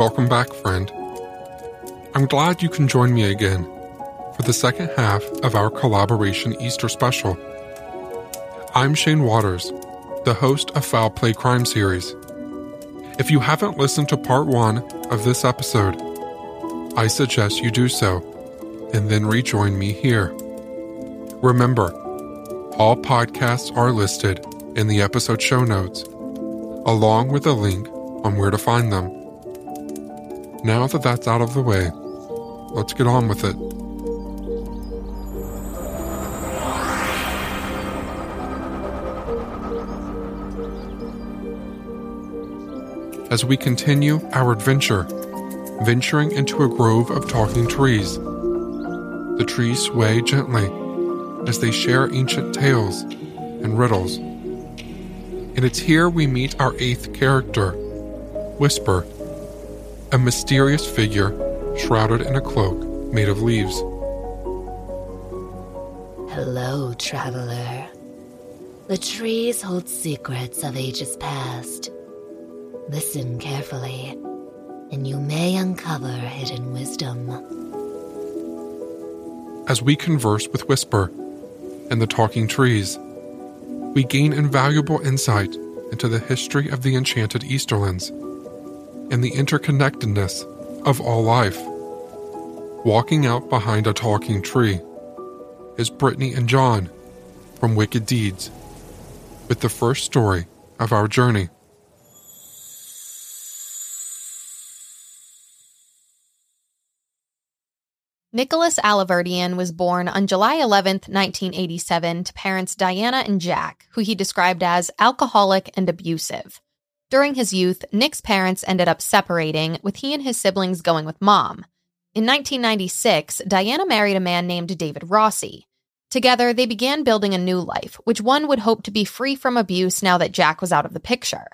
Welcome back, friend. I'm glad you can join me again for the second half of our collaboration Easter special. I'm Shane Waters, the host of Foul Play Crime Series. If you haven't listened to part one of this episode, I suggest you do so and then rejoin me here. Remember, all podcasts are listed in the episode show notes, along with a link on where to find them. Now that that's out of the way, let's get on with it. As we continue our adventure, venturing into a grove of talking trees, the trees sway gently as they share ancient tales and riddles. And it's here we meet our eighth character, Whisper, a mysterious figure shrouded in a cloak made of leaves. Hello, traveler. The trees hold secrets of ages past. Listen carefully, and you may uncover hidden wisdom. As we converse with Whisper and the talking trees, we gain invaluable insight into the history of the enchanted Easterlands and the interconnectedness of all life. Walking out behind a talking tree is Brittany and John from Wicked Deeds with the first story of our journey. Nicholas Alaverdian was born on July 11, 1987, to parents Diana and Jack, who he described as alcoholic and abusive. During his youth, Nick's parents ended up separating, with he and his siblings going with mom. In 1996, Diana married a man named David Rossi. Together, they began building a new life, which one would hope to be free from abuse now that Jack was out of the picture.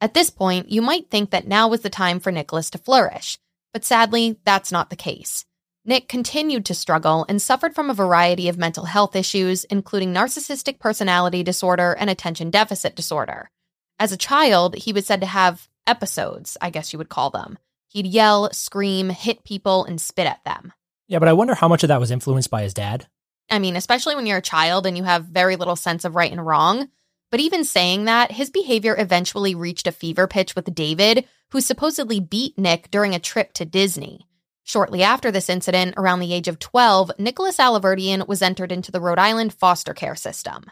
At this point, you might think that now was the time for Nicholas to flourish, but sadly, that's not the case. Nick continued to struggle and suffered from a variety of mental health issues, including narcissistic personality disorder and attention deficit disorder. As a child, he was said to have episodes, I guess you would call them. He'd yell, scream, hit people, and spit at them. Yeah, but I wonder how much of that was influenced by his dad. I mean, especially when you're a child and you have very little sense of right and wrong. But even saying that, his behavior eventually reached a fever pitch with David, who supposedly beat Nick during a trip to Disney. Shortly after this incident, around the age of 12, Nicholas Alaverdian was entered into the Rhode Island foster care system.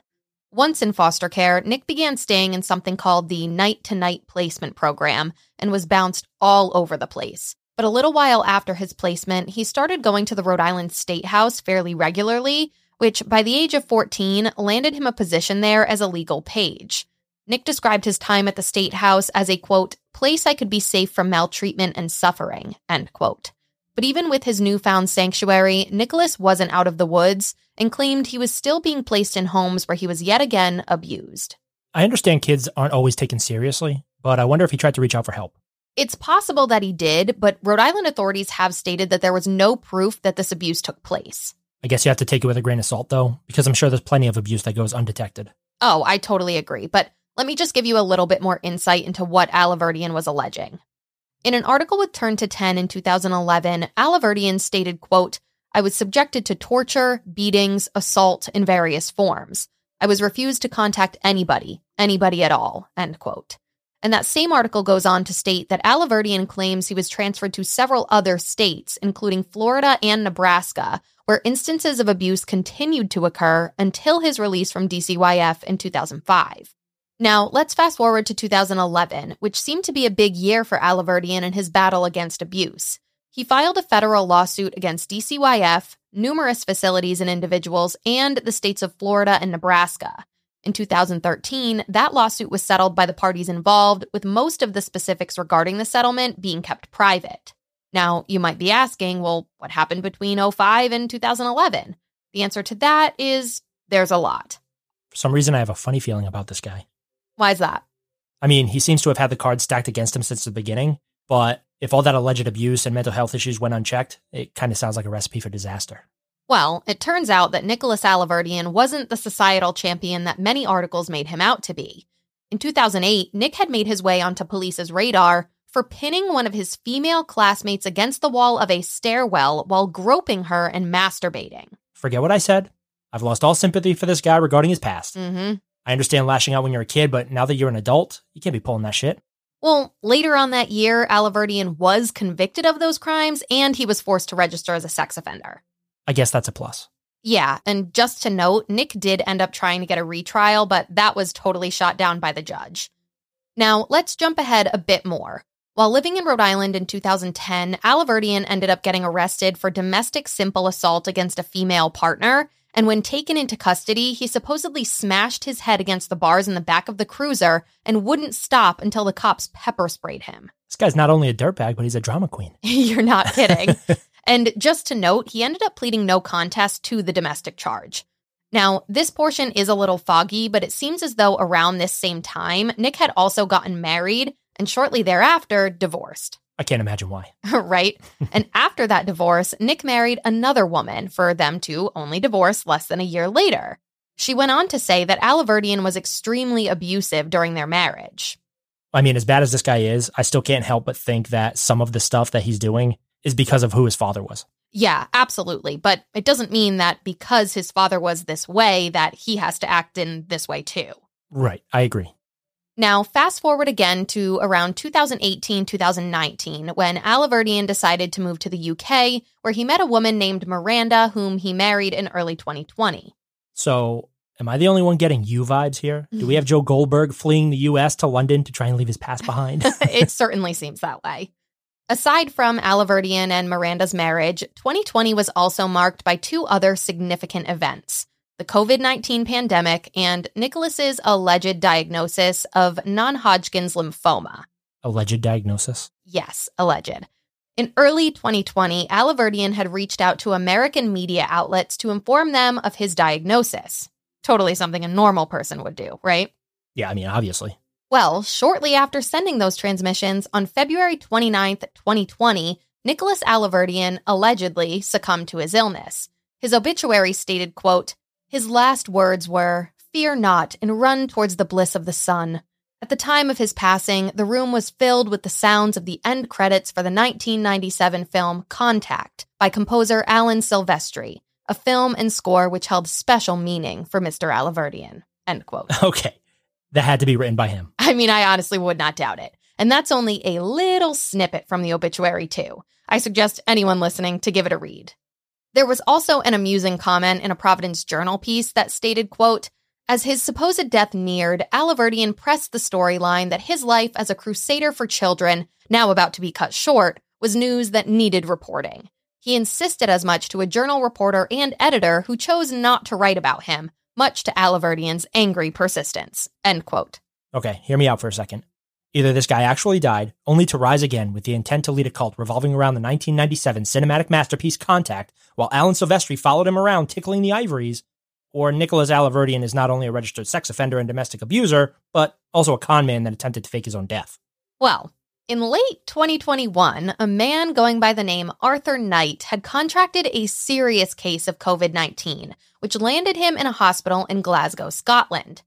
Once in foster care, Nick began staying in something called the Night to Night Placement Program and was bounced all over the place. But a little while after his placement, he started going to the Rhode Island State House fairly regularly, which by the age of 14 landed him a position there as a legal page. Nick described his time at the State House as a quote, place I could be safe from maltreatment and suffering, end quote. But even with his newfound sanctuary, Nicholas wasn't out of the woods and claimed he was still being placed in homes where he was yet again abused. I understand kids aren't always taken seriously, but I wonder if he tried to reach out for help. It's possible that he did, but Rhode Island authorities have stated that there was no proof that this abuse took place. I guess you have to take it with a grain of salt, though, because I'm sure there's plenty of abuse that goes undetected. Oh, I totally agree, but let me just give you a little bit more insight into what Alaverdian was alleging. In an article with Turn to 10 in 2011, Alaverdian stated, quote, I was subjected to torture, beatings, assault in various forms. I was refused to contact anybody, anybody at all, end quote. And that same article goes on to state that Alaverdian claims he was transferred to several other states, including Florida and Nebraska, where instances of abuse continued to occur until his release from DCYF in 2005. Now, let's fast forward to 2011, which seemed to be a big year for Alaverdian in his battle against abuse. He filed a federal lawsuit against DCYF, numerous facilities and individuals, and the states of Florida and Nebraska. In 2013, that lawsuit was settled by the parties involved, with most of the specifics regarding the settlement being kept private. Now, you might be asking, well, what happened between 05 and 2011? The answer to that is there's a lot. For some reason, I have a funny feeling about this guy. Why is that? I mean, he seems to have had the cards stacked against him since the beginning, but if all that alleged abuse and mental health issues went unchecked, it kind of sounds like a recipe for disaster. Well, it turns out that Nicholas Alaverdian wasn't the societal champion that many articles made him out to be. In 2008, Nick had made his way onto police's radar for pinning one of his female classmates against the wall of a stairwell while groping her and masturbating. Forget what I said. I've lost all sympathy for this guy regarding his past. Mm-hmm. I understand lashing out when you're a kid, but now that you're an adult, you can't be pulling that shit. Well, later on that year, Alaverdian was convicted of those crimes and he was forced to register as a sex offender. I guess that's a plus. Yeah, and just to note, Nick did end up trying to get a retrial, but that was totally shot down by the judge. Now, let's jump ahead a bit more. While living in Rhode Island in 2010, Alaverdian ended up getting arrested for domestic simple assault against a female partner and when taken into custody, he supposedly smashed his head against the bars in the back of the cruiser and wouldn't stop until the cops pepper sprayed him. This guy's not only a dirtbag, but he's a drama queen. You're not kidding. and just to note, he ended up pleading no contest to the domestic charge. Now, this portion is a little foggy, but it seems as though around this same time, Nick had also gotten married and shortly thereafter divorced. I can't imagine why. right? and after that divorce, Nick married another woman for them to only divorce less than a year later. She went on to say that Alaverdian was extremely abusive during their marriage. I mean, as bad as this guy is, I still can't help but think that some of the stuff that he's doing is because of who his father was. Yeah, absolutely. But it doesn't mean that because his father was this way, that he has to act in this way too. Right. I agree. Now, fast forward again to around 2018 2019, when Alaverdian decided to move to the UK, where he met a woman named Miranda, whom he married in early 2020. So, am I the only one getting you vibes here? Do we mm-hmm. have Joe Goldberg fleeing the US to London to try and leave his past behind? it certainly seems that way. Aside from Alaverdian and Miranda's marriage, 2020 was also marked by two other significant events the COVID 19 pandemic, and Nicholas's alleged diagnosis of non Hodgkin's lymphoma. Alleged diagnosis? Yes, alleged. In early 2020, Alaverdian had reached out to American media outlets to inform them of his diagnosis. Totally something a normal person would do, right? Yeah, I mean, obviously. Well, shortly after sending those transmissions, on February 29th, 2020, Nicholas Alaverdian allegedly succumbed to his illness. His obituary stated, quote, his last words were, Fear not, and run towards the bliss of the sun. At the time of his passing, the room was filled with the sounds of the end credits for the 1997 film Contact by composer Alan Silvestri, a film and score which held special meaning for Mr. Alaverdian. End quote. Okay. That had to be written by him. I mean, I honestly would not doubt it. And that's only a little snippet from the obituary, too. I suggest anyone listening to give it a read. There was also an amusing comment in a Providence Journal piece that stated, quote, as his supposed death neared, Alaverdian pressed the storyline that his life as a crusader for children, now about to be cut short, was news that needed reporting. He insisted as much to a journal reporter and editor who chose not to write about him, much to Alaverdian's angry persistence. End quote. Okay, hear me out for a second. Either this guy actually died, only to rise again with the intent to lead a cult revolving around the 1997 cinematic masterpiece Contact, while Alan Silvestri followed him around tickling the ivories, or Nicholas Alaverdian is not only a registered sex offender and domestic abuser, but also a con man that attempted to fake his own death. Well, in late 2021, a man going by the name Arthur Knight had contracted a serious case of COVID 19, which landed him in a hospital in Glasgow, Scotland.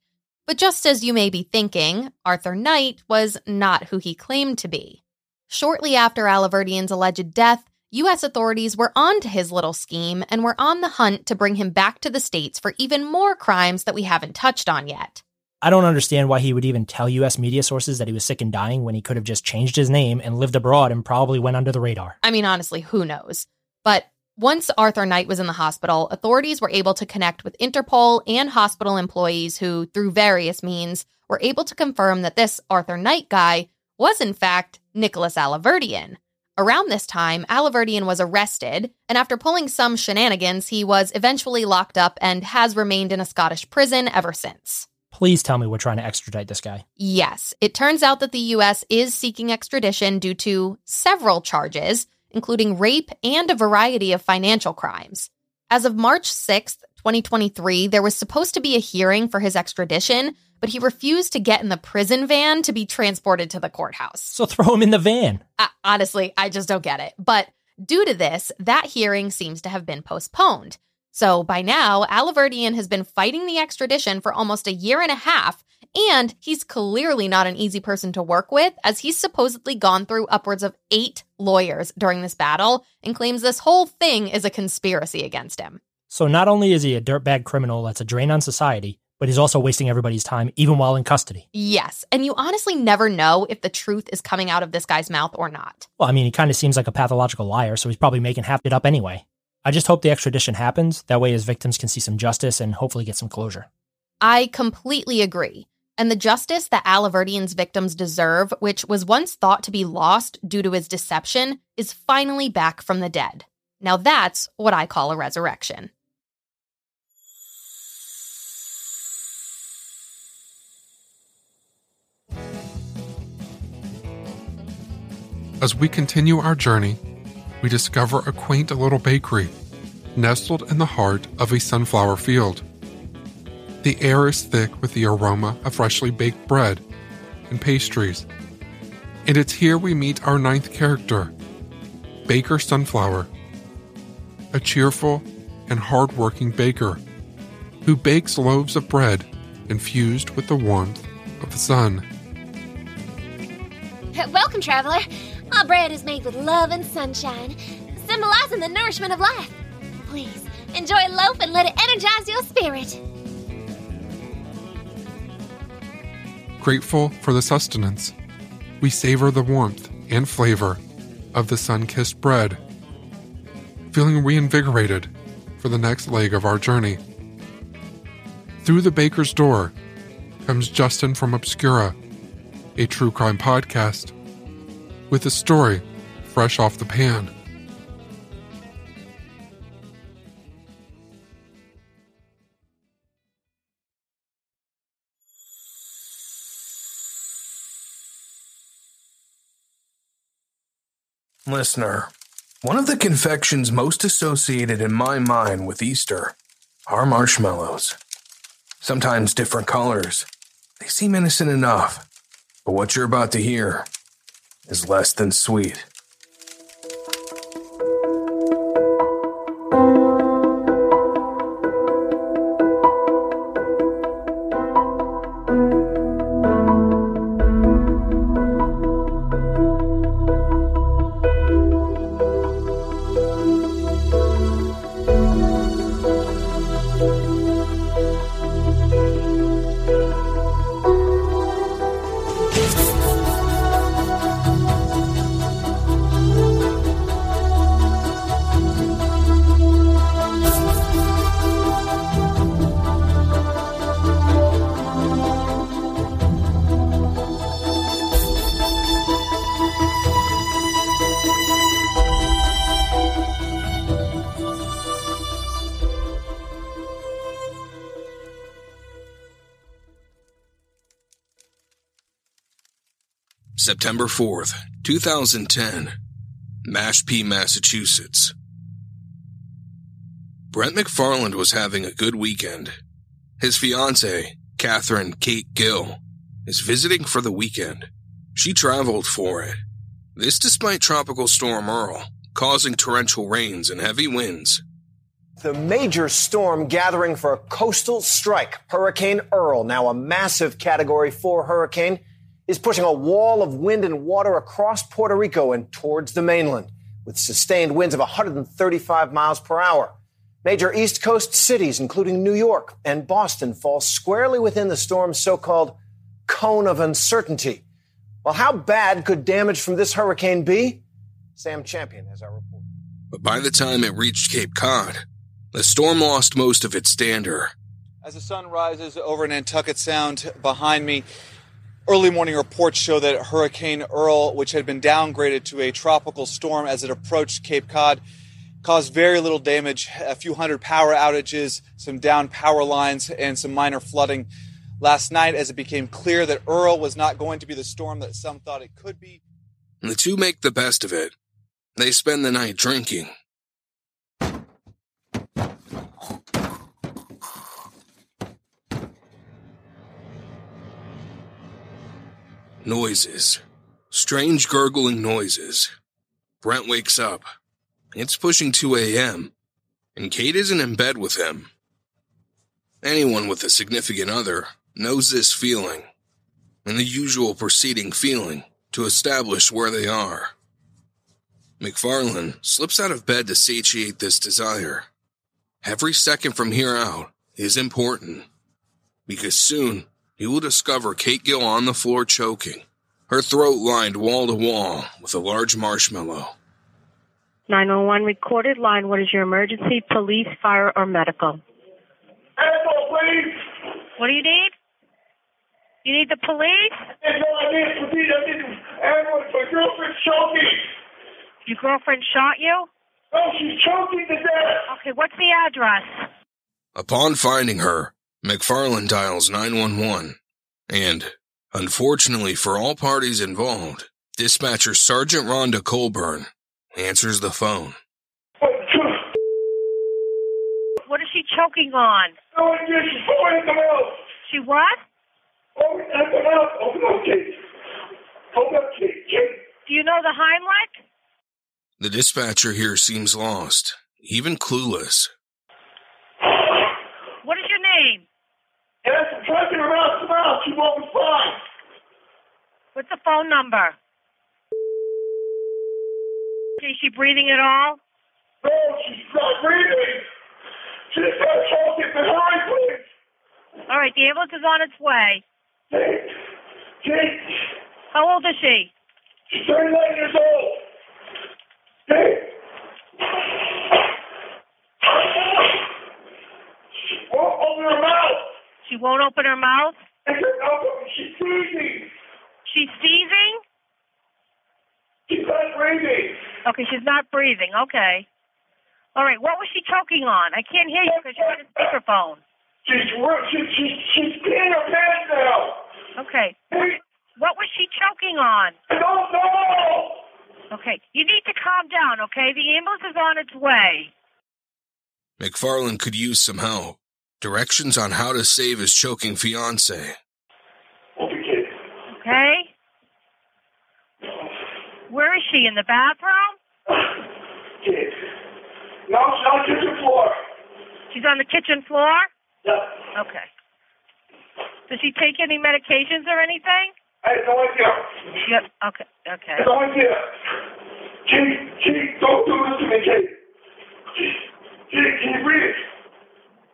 But just as you may be thinking, Arthur Knight was not who he claimed to be. Shortly after Alaverdian's alleged death, U.S. authorities were onto his little scheme and were on the hunt to bring him back to the States for even more crimes that we haven't touched on yet. I don't understand why he would even tell U.S. media sources that he was sick and dying when he could have just changed his name and lived abroad and probably went under the radar. I mean, honestly, who knows? But once Arthur Knight was in the hospital, authorities were able to connect with Interpol and hospital employees who, through various means, were able to confirm that this Arthur Knight guy was, in fact, Nicholas Alaverdian. Around this time, Alaverdian was arrested, and after pulling some shenanigans, he was eventually locked up and has remained in a Scottish prison ever since. Please tell me we're trying to extradite this guy. Yes, it turns out that the U.S. is seeking extradition due to several charges, including rape and a variety of financial crimes. As of March 6, 2023, there was supposed to be a hearing for his extradition, but he refused to get in the prison van to be transported to the courthouse. So throw him in the van. Uh, honestly, I just don't get it. But due to this, that hearing seems to have been postponed. So by now, Alaverdian has been fighting the extradition for almost a year and a half, and he's clearly not an easy person to work with, as he's supposedly gone through upwards of eight lawyers during this battle and claims this whole thing is a conspiracy against him. So not only is he a dirtbag criminal that's a drain on society, but he's also wasting everybody's time, even while in custody. Yes, and you honestly never know if the truth is coming out of this guy's mouth or not. Well, I mean, he kind of seems like a pathological liar, so he's probably making half it up anyway. I just hope the extradition happens. That way his victims can see some justice and hopefully get some closure. I completely agree. And the justice that Alaverdian's victims deserve, which was once thought to be lost due to his deception, is finally back from the dead. Now that's what I call a resurrection. As we continue our journey, we discover a quaint little bakery nestled in the heart of a sunflower field. The air is thick with the aroma of freshly baked bread and pastries. And it's here we meet our ninth character, Baker Sunflower, a cheerful and hard-working baker who bakes loaves of bread infused with the warmth of the sun. Welcome, traveler. Our bread is made with love and sunshine, symbolizing the nourishment of life. Please, enjoy a loaf and let it energize your spirit. Grateful for the sustenance, we savor the warmth and flavor of the sun kissed bread, feeling reinvigorated for the next leg of our journey. Through the baker's door comes Justin from Obscura, a true crime podcast, with a story fresh off the pan. Listener, one of the confections most associated in my mind with Easter are marshmallows. Sometimes different colors. They seem innocent enough, but what you're about to hear is less than sweet. September 4th, 2010, Mashpee, Massachusetts. Brent McFarland was having a good weekend. His fiancee, Catherine Kate Gill, is visiting for the weekend. She traveled for it. This despite Tropical Storm Earl causing torrential rains and heavy winds. The major storm gathering for a coastal strike, Hurricane Earl, now a massive Category 4 hurricane, is pushing a wall of wind and water across Puerto Rico and towards the mainland, with sustained winds of 135 miles per hour. Major East Coast cities, including New York and Boston, fall squarely within the storm's so called cone of uncertainty. Well, how bad could damage from this hurricane be? Sam Champion has our report. But by the time it reached Cape Cod, the storm lost most of its dander. As the sun rises over Nantucket Sound behind me, early morning reports show that Hurricane Earl, which had been downgraded to a tropical storm as it approached Cape Cod, caused very little damage, a few hundred power outages, some down power lines, and some minor flooding. Last night, as it became clear that Earl was not going to be the storm that some thought it could be. The two make the best of it. They spend the night drinking. Noises. Strange gurgling noises. Brent wakes up. It's pushing 2 a.m., and Kate isn't in bed with him. Anyone with a significant other knows this feeling, and the usual preceding feeling to establish where they are. McFarland slips out of bed to satiate this desire. Every second from here out is important, because soon he will discover Kate Gill on the floor choking, her throat lined wall to wall with a large marshmallow. 911 recorded line. What is your emergency? Police, fire, or medical? Medical, please. What do you need? You need the police? Yes, no, I need police. I need ambulance. My girlfriend's choking. Your girlfriend shot you? No, she's choking to death. Okay, what's the address? Upon finding her, McFarland dials 911 and, unfortunately for all parties involved, dispatcher Sergeant Rhonda Colburn answers the phone. What is she choking on? No idea. She's going in the. She what? At the. Open up, Kate. Open up, Kate. Kate. Do you know the Heimlich? The dispatcher here seems lost, even clueless. What is your name? Yes, I'm trying to get her mouth. She won't respond. What's the phone number? Is she breathing at all? No, she's not breathing. She's not. But hurry, please. All right, the ambulance is on its way. Kate. Kate. How old is she? She's 39 years old. Won't open her mouth. She won't open her mouth? I said, open. She's seizing. She's seizing? She's not breathing. Okay, she's not breathing. Okay. All right, what was she choking on? I can't hear you because you're on a speakerphone. She's, she's, she's, she's peeing her pants now. Okay. What was she choking on? I don't know. Okay, you need to calm down, okay? The ambulance is on its way. McFarland could use some help. Directions on how to save his choking fiance. Okay, Okay? Where is she? In the bathroom? Kate. No, she's on the kitchen floor. She's on the kitchen floor? Yeah. Okay. Does she take any medications or anything? I have no idea. Yep. Okay. I Okay. have no idea. Kate, Kate, don't do this to me, Kate. Kate, Kate, can you breathe?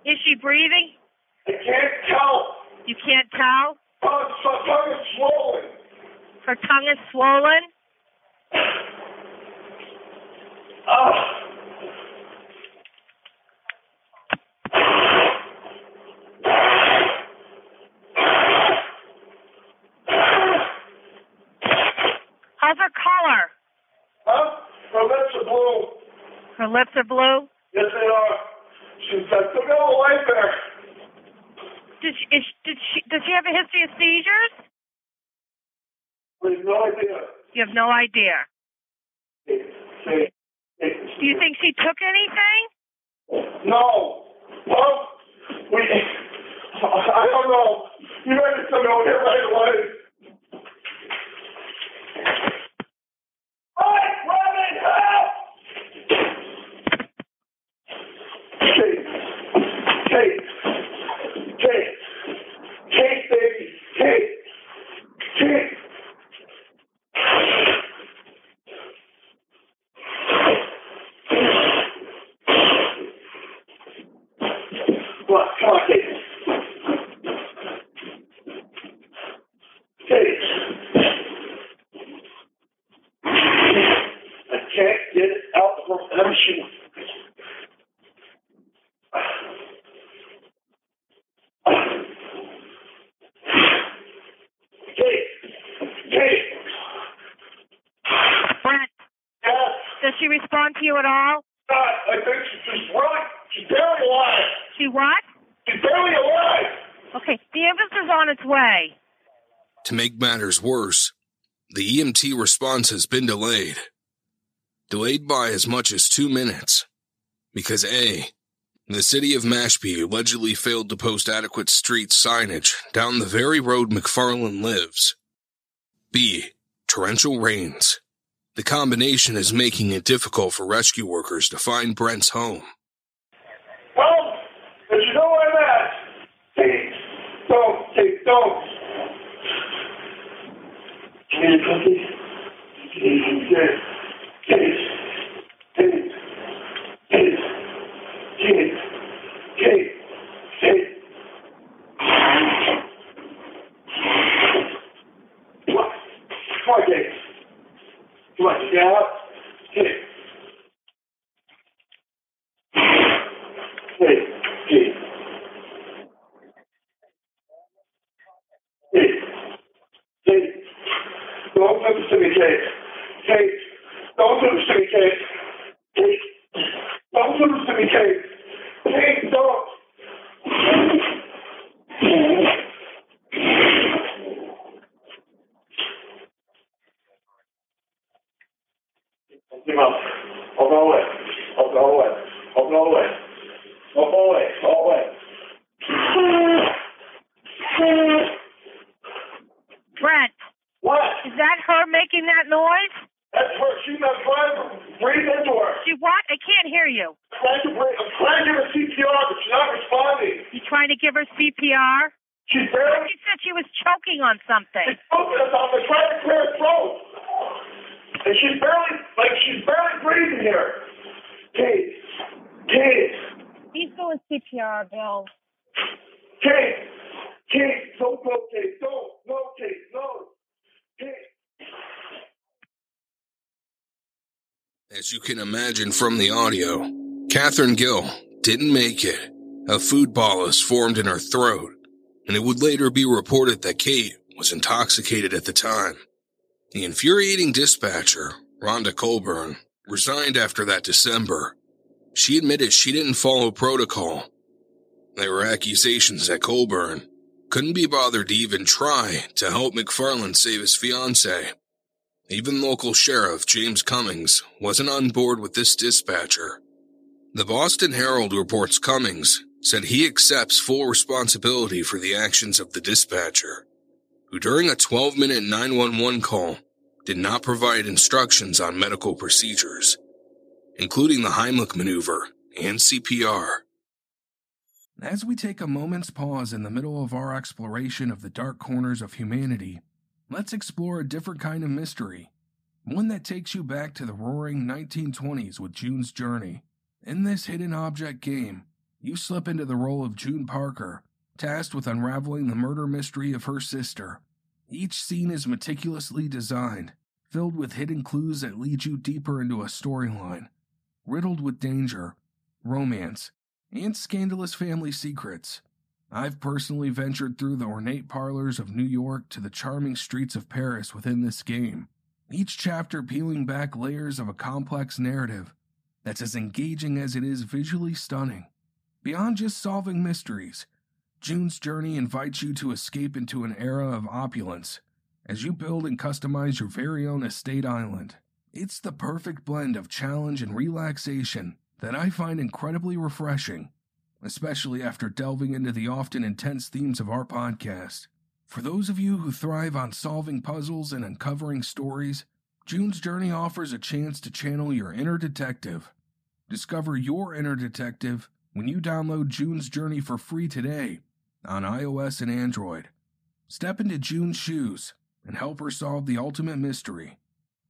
Is she breathing? I can't tell. You can't tell? Her tongue is swollen. Her tongue is swollen? Ah. How's her color? Huh? Her lips are blue. Her lips are blue? Yes, they are. She's got the middle light there. Does she, is, did she, does she have a history of seizures? We have no idea. You have no idea. Do you think she took anything? No. Well, we. I don't know. You better come over here right away. Hi, Robin, help! Kate. Kate. Kate. Kate, baby. Kate. Kate. Come on, come on, Kate. Kate. I can't get it out from under you. Kate. Kate. Brent, Yes. does she respond to you at all? God, I think she's just really, she's barely alive. She what? She's barely alive. Okay, the ambulance is on its way. To make matters worse, the EMT response has been delayed. Delayed by as much as two minutes. Because A, the city of Mashpee allegedly failed to post adequate street signage down the very road McFarland lives. B, torrential rains. The combination is making it difficult for rescue workers to find Brent's home. Well, as you know where I'm at. Kate, don't, Kate, don't. Give me a cookie. To me, Kate. Kate. Don't do this to me, Kate. Kate. Don't do this to me, Kate. Kate, don't. Give up. I'll go away. I'll go away. I'll go away. I'll go away. I'll away. Brent, What? is that her making that noise? That's her. She's not trying to breathe into her. She what? I can't hear you. I'm trying to breathe. I'm trying to give her CPR, but she's not responding. You trying to give her CPR? She's barely. She said she was choking on something. She's us up. I'm trying to clear her throat. And she's barely, like, she's barely breathing here. Kate. Kate. He's doing CPR, Bill. Kate. Kate. Don't go, Kate. Don't. No, Kate. No. Kate. As you can imagine from the audio, Catherine Gill didn't make it. A food bolus formed in her throat, and it would later be reported that Kate was intoxicated at the time. The infuriating dispatcher, Rhonda Colburn, resigned after that December. She admitted she didn't follow protocol. There were accusations that Colburn couldn't be bothered to even try to help McFarland save his fiancee. Even local sheriff James Cummings wasn't on board with this dispatcher. The Boston Herald reports Cummings said he accepts full responsibility for the actions of the dispatcher, who during a 12 minute 911 call did not provide instructions on medical procedures, including the Heimlich maneuver and CPR. As we take a moment's pause in the middle of our exploration of the dark corners of humanity, let's explore a different kind of mystery. One that takes you back to the roaring 1920s with June's Journey. In this hidden object game, you slip into the role of June Parker, tasked with unraveling the murder mystery of her sister. Each scene is meticulously designed, filled with hidden clues that lead you deeper into a storyline, riddled with danger, romance, and scandalous family secrets. I've personally ventured through the ornate parlors of New York to the charming streets of Paris within this game, each chapter peeling back layers of a complex narrative that's as engaging as it is visually stunning. Beyond just solving mysteries, June's Journey invites you to escape into an era of opulence, as you build and customize your very own estate island. It's the perfect blend of challenge and relaxation that I find incredibly refreshing, especially after delving into the often intense themes of our podcast. For those of you who thrive on solving puzzles and uncovering stories, June's Journey offers a chance to channel your inner detective. Discover your inner detective when you download June's Journey for free today on iOS and Android. Step into June's shoes and help her solve the ultimate mystery.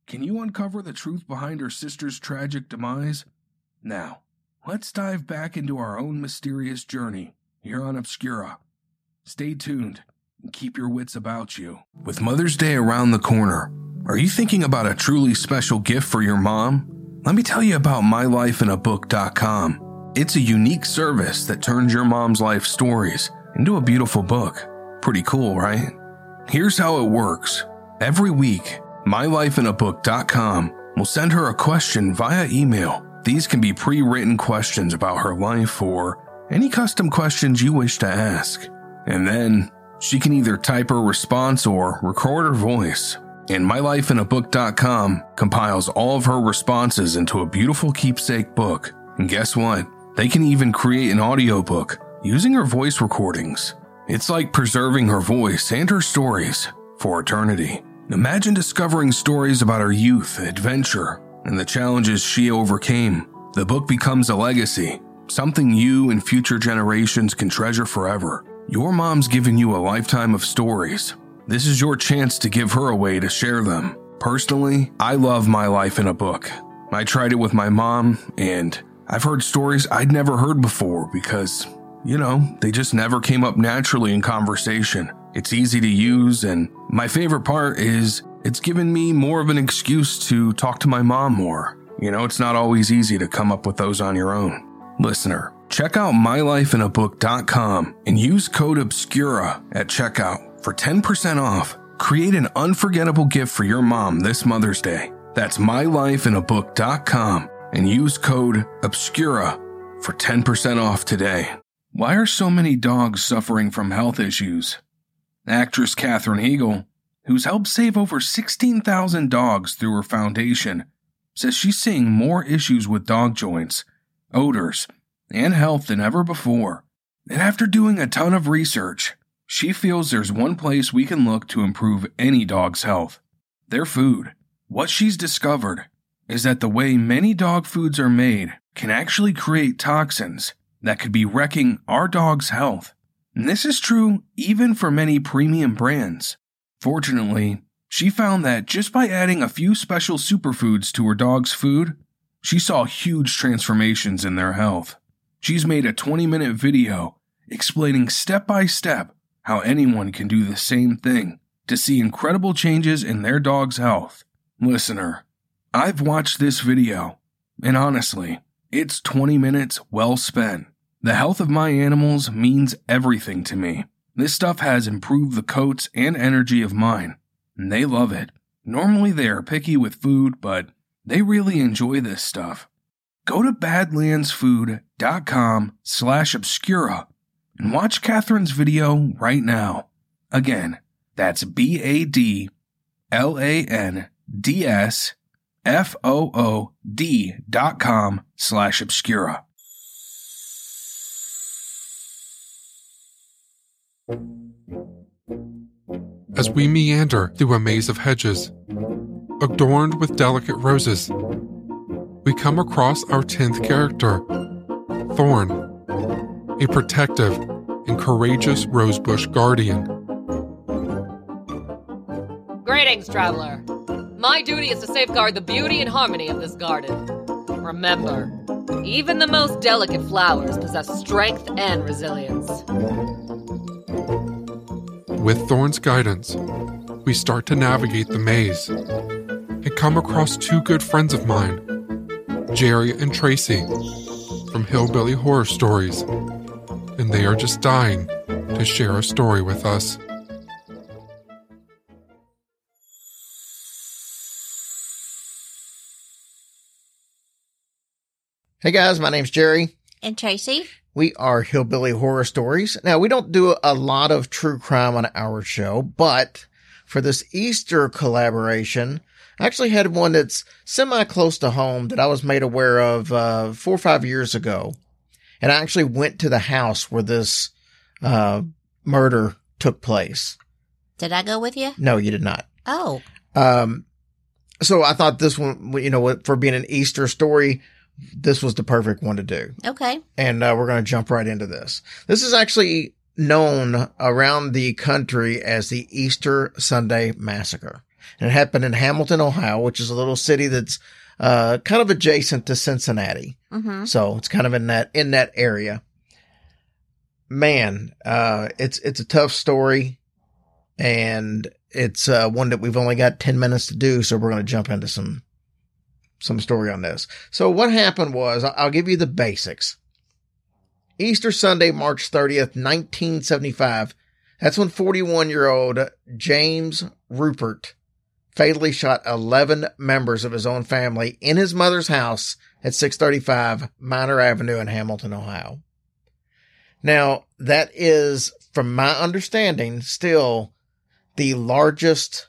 Can you uncover the truth behind her sister's tragic demise? Now, let's dive back into our own mysterious journey here on Obscura. Stay tuned and keep your wits about you. With Mother's Day around the corner, are you thinking about a truly special gift for your mom? Let me tell you about mylifeinabook.com. It's a unique service that turns your mom's life stories into a beautiful book. Pretty cool, right? Here's how it works. Every week, mylifeinabook.com will send her a question via email. These can be pre-written questions about her life or any custom questions you wish to ask. And then she can either type her response or record her voice. And mylifeinabook.com compiles all of her responses into a beautiful keepsake book. And guess what? They can even create an audiobook using her voice recordings. It's like preserving her voice and her stories for eternity. Imagine discovering stories about her youth, adventure, and the challenges she overcame. The book becomes a legacy, something you and future generations can treasure forever. Your mom's given you a lifetime of stories. This is your chance to give her a way to share them. Personally, I love my life in a book. I tried it with my mom, and I've heard stories I'd never heard before because, you know, they just never came up naturally in conversation. It's easy to use, and my favorite part is it's given me more of an excuse to talk to my mom more. You know, it's not always easy to come up with those on your own. Listener, check out mylifeinabook.com and use code OBSCURA at checkout for 10% off. Create an unforgettable gift for your mom this Mother's Day. That's mylifeinabook.com and use code OBSCURA for 10% off today. Why are so many dogs suffering from health issues? Actress Katherine Heigl, who's helped save over 16,000 dogs through her foundation, says she's seeing more issues with dog joints, odors, and health than ever before. And after doing a ton of research, she feels there's one place we can look to improve any dog's health their food. What she's discovered is that the way many dog foods are made can actually create toxins that could be wrecking our dog's health. And this is true even for many premium brands. Fortunately, she found that just by adding a few special superfoods to her dog's food, she saw huge transformations in their health. She's made a 20 minute video explaining step by step how anyone can do the same thing to see incredible changes in their dog's health. Listener, I've watched this video, and honestly, it's 20 minutes well spent. The health of my animals means everything to me. This stuff has improved the coats and energy of mine, and they love it. Normally they are picky with food, but they really enjoy this stuff. Go to badlandsfood.com slash obscura and watch Katherine's video right now. Again, that's B-A-D-L-A-N-D-S-F-O-O-D dot com slash obscura. As we meander through a maze of hedges, adorned with delicate roses, we come across our 10th character, Thorn, a protective and courageous rosebush guardian. Greetings, traveler. My duty is to safeguard the beauty and harmony of this garden. Remember, even the most delicate flowers possess strength and resilience. With Thorn's guidance, we start to navigate the maze and come across two good friends of mine, Jerry and Tracy, from Hillbilly Horror Stories, and they are just dying to share a story with us. Hey guys, my name's Jerry. And Tracy. We are Hillbilly Horror Stories. Now, we don't do a lot of true crime on our show, but for this Easter collaboration. I actually had one that's semi close to home that I was made aware of uh, four or five years ago. And I actually went to the house where this uh, murder took place. Did I go with you? No, you did not. Oh, Um, so I thought this one, you know, for being an Easter story, this was the perfect one to do. okay. And uh, we're going to jump right into this. This is actually known around the country as the Easter Sunday Massacre. And it happened in Hamilton, Ohio, which is a little city that's uh, kind of adjacent to Cincinnati. Mm-hmm. So it's kind of in that in that area. Man, uh, it's it's a tough story, and it's uh, one that we've only got ten minutes to do. So we're going to jump into some some story on this. So what happened was, I'll give you the basics. Easter Sunday, March thirtieth, nineteen seventy five. That's when forty one year old James Ruppert fatally shot 11 members of his own family in his mother's house at 635 Minor Avenue in Hamilton, Ohio. Now, that is, from my understanding, still the largest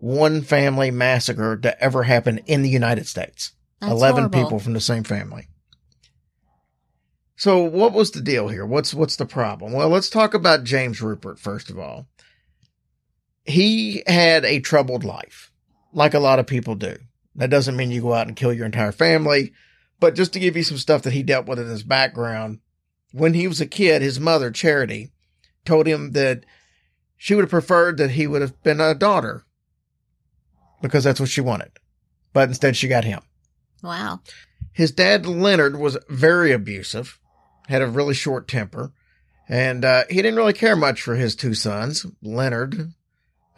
one family massacre to ever happen in the United States. That's 11 horrible. people from the same family. So what was the deal here? What's what's the problem? Well, let's talk about James Ruppert first of all. He had a troubled life, like a lot of people do. That doesn't mean you go out and kill your entire family, but just to give you some stuff that he dealt with in his background. When he was a kid, his mother, Charity, told him that she would have preferred that he would have been a daughter because that's what she wanted. But instead she got him. Wow. His dad, Leonard, was very abusive, had a really short temper, and uh, he didn't really care much for his two sons. Leonard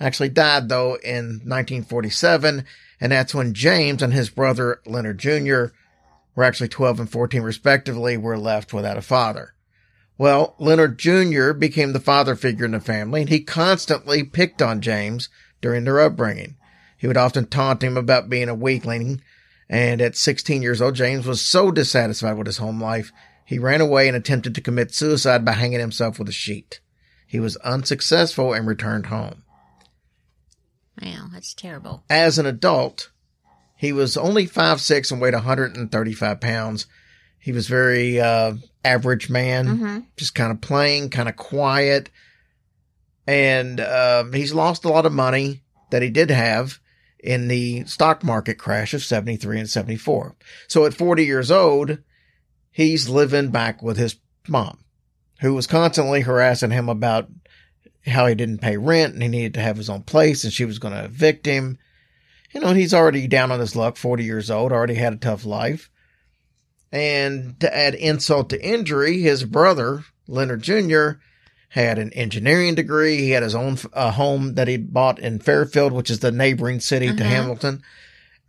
actually died, though, in 1947, and that's when James and his brother, Leonard Jr., were actually 12 and 14 respectively, were left without a father. Well, Leonard Jr. became the father figure in the family, and he constantly picked on James during their upbringing. He would often taunt him about being a weakling, and at 16 years old, James was so dissatisfied with his home life, he ran away and attempted to commit suicide by hanging himself with a sheet. He was unsuccessful and returned home. Wow, that's terrible. As an adult, he was only 5'6 and weighed 135 pounds. He was very uh, average man, Mhm. just kind of plain, kind of quiet. And um, he's lost a lot of money that he did have in the stock market crash of 73 and 74. So at 40 years old, he's living back with his mom, who was constantly harassing him about how he didn't pay rent and he needed to have his own place and she was going to evict him. You know, he's already down on his luck, 40 years old, already had a tough life. And to add insult to injury, his brother, Leonard Jr., had an engineering degree. He had his own uh, home that he bought in Fairfield, which is the neighboring city to Uh-huh. Hamilton.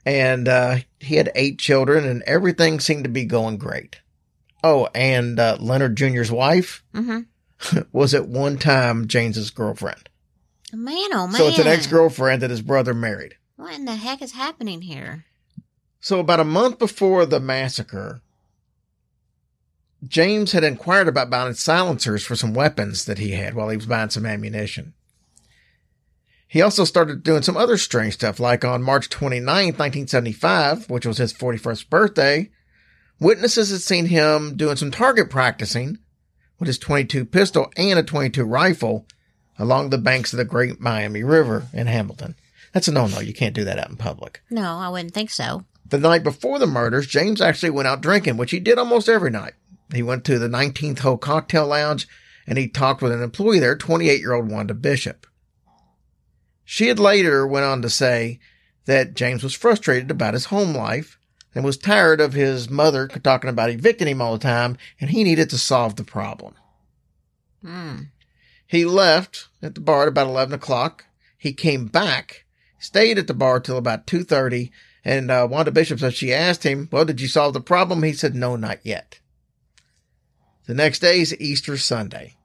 And uh, he had eight children, and everything seemed to be going great. Oh, and uh, Leonard Jr.'s wife Mm-hmm. was at one time James's girlfriend. Man, oh man. So it's an ex girlfriend that his brother married. What in the heck is happening here? So about a month before the massacre, James had inquired about buying silencers for some weapons that he had while he was buying some ammunition. He also started doing some other strange stuff, like on March 29th, 1975, which was his 41st birthday, witnesses had seen him doing some target practicing with his 22 pistol and a 22 rifle along the banks of the Great Miami River in Hamilton. That's a no-no. You can't do that out in public. No, I wouldn't think so. The night before the murders, James actually went out drinking, which he did almost every night. He went to the 19th Hole Cocktail Lounge and he talked with an employee there, 28 year old Wanda Bishop. She had later went on to say that James was frustrated about his home life and was tired of his mother talking about evicting him all the time and he needed to solve the problem. Hmm. He left at the bar at about 11 o'clock. He came back, stayed at the bar till about 2.30, and uh, Wanda Bishop said she asked him, well, did you solve the problem? He said, no, not yet. The next day is Easter Sunday.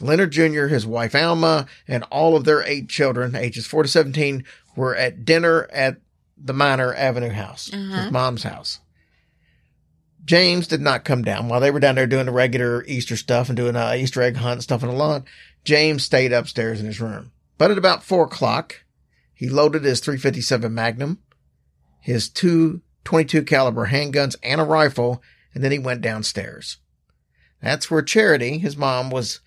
Leonard Jr., his wife Alma, and all of their eight children, ages 4 to 17, were at dinner at the Minor Avenue house, Uh-huh. his mom's house. James did not come down while they were down there doing the regular Easter stuff and doing uh, Easter egg hunt and stuff on the lawn. James stayed upstairs in his room. But at about four o'clock, he loaded his 357 Magnum, his two 22 caliber handguns, and a rifle, and then he went downstairs. That's where Charity, his mom, was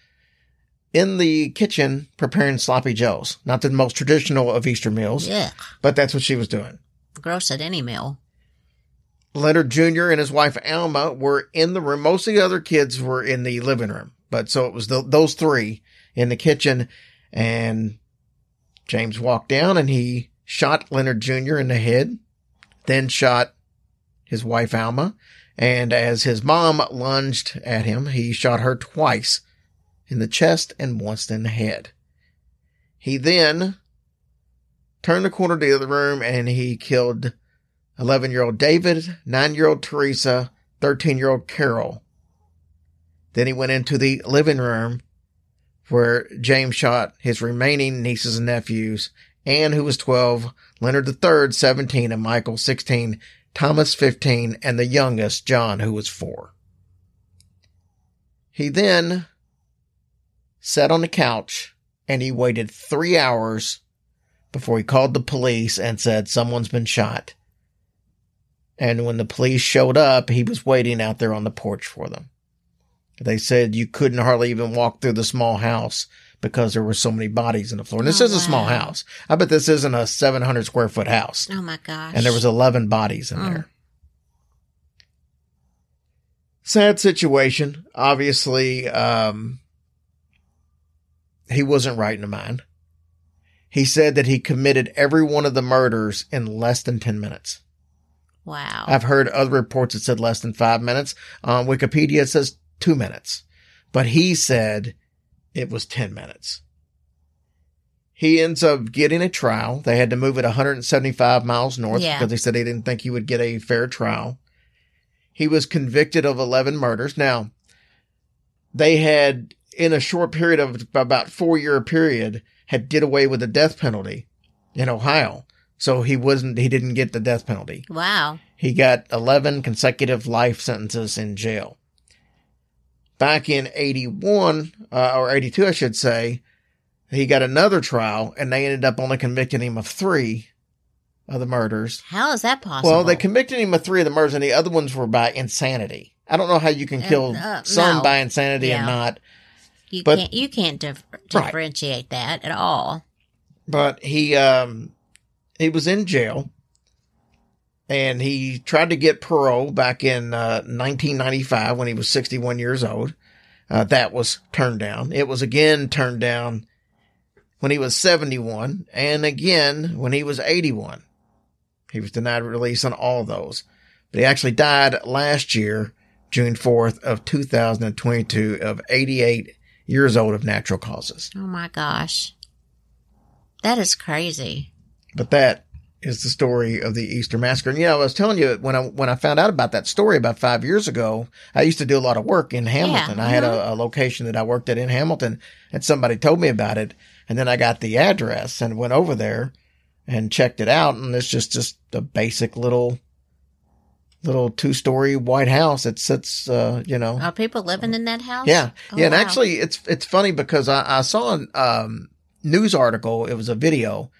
in the kitchen preparing sloppy joes. Not the most traditional of Easter meals, Yeah. but that's what she was doing. Gross at any meal. Leonard Jr. and his wife Alma were in the room. Most of the other kids were in the living room, but so it was th those three in the kitchen and James walked down and he shot Leonard Jr. in the head, then shot his wife Alma. And as his mom lunged at him, he shot her twice in the chest and once in the head. He then turned the corner to the other room and he killed 11 year old David, 9 year old Teresa, 13 year old Carol. Then he went into the living room where James shot his remaining nieces and nephews, Anne, who was 12, Leonard III, 17, and Michael, 16, Thomas, 15, and the youngest, John, who was 4. He then sat on the couch and he waited three hours before he called the police and said, Someone's been shot. And when the police showed up, he was waiting out there on the porch for them. They said you couldn't hardly even walk through the small house because there were so many bodies in the floor. And this Oh, is a small wow. house. I bet this isn't a 700 square foot house. Oh my gosh. And there was 11 bodies in Mm. there. Sad situation. Obviously, um, he wasn't right in the mind. He said that he committed every one of the murders in less than 10 minutes. Wow. I've heard other reports that said less than five minutes. On Wikipedia, it says two minutes, but he said it was 10 minutes. He ends up getting a trial. They had to move it 175 miles north Yeah. because they said they didn't think he would get a fair trial. He was convicted of 11 murders. Now, they had, in a short period of about four year period, had did away with the death penalty in Ohio. So he wasn't, he didn't get the death penalty. Wow. He got 11 consecutive life sentences in jail. Back in 81, uh, or 82, I should say, he got another trial and they ended up only convicting him of three of the murders. How is that possible? Well, they convicted him of three of the murders and the other ones were by insanity. I don't know how you can Uh, kill uh, some no. by insanity Yeah. and not. you but- can't you can't dif- Right. differentiate that at all. but he um he was in jail and he tried to get parole back in uh, 1995 when he was 61 years old. Uh, that was turned down. It was again turned down when he was 71 and again when he was 81 he was denied release on all those. But he actually died last year june 4th of 2022 of 88 years old of natural causes. Oh my gosh. That is crazy. But that is the story of the Easter Massacre. And yeah, I was telling you when I when I found out about that story about five years ago, I used to do a lot of work in Hamilton. Yeah, I had a, a location that I worked at in Hamilton, and somebody told me about it, and then I got the address and went over there and checked it out, and it's just just a basic little little two story white house that sits, uh, you know, Are people living in that house? yeah, Oh, yeah, and wow. actually, it's it's funny because I, I saw an um, news article. It was a video,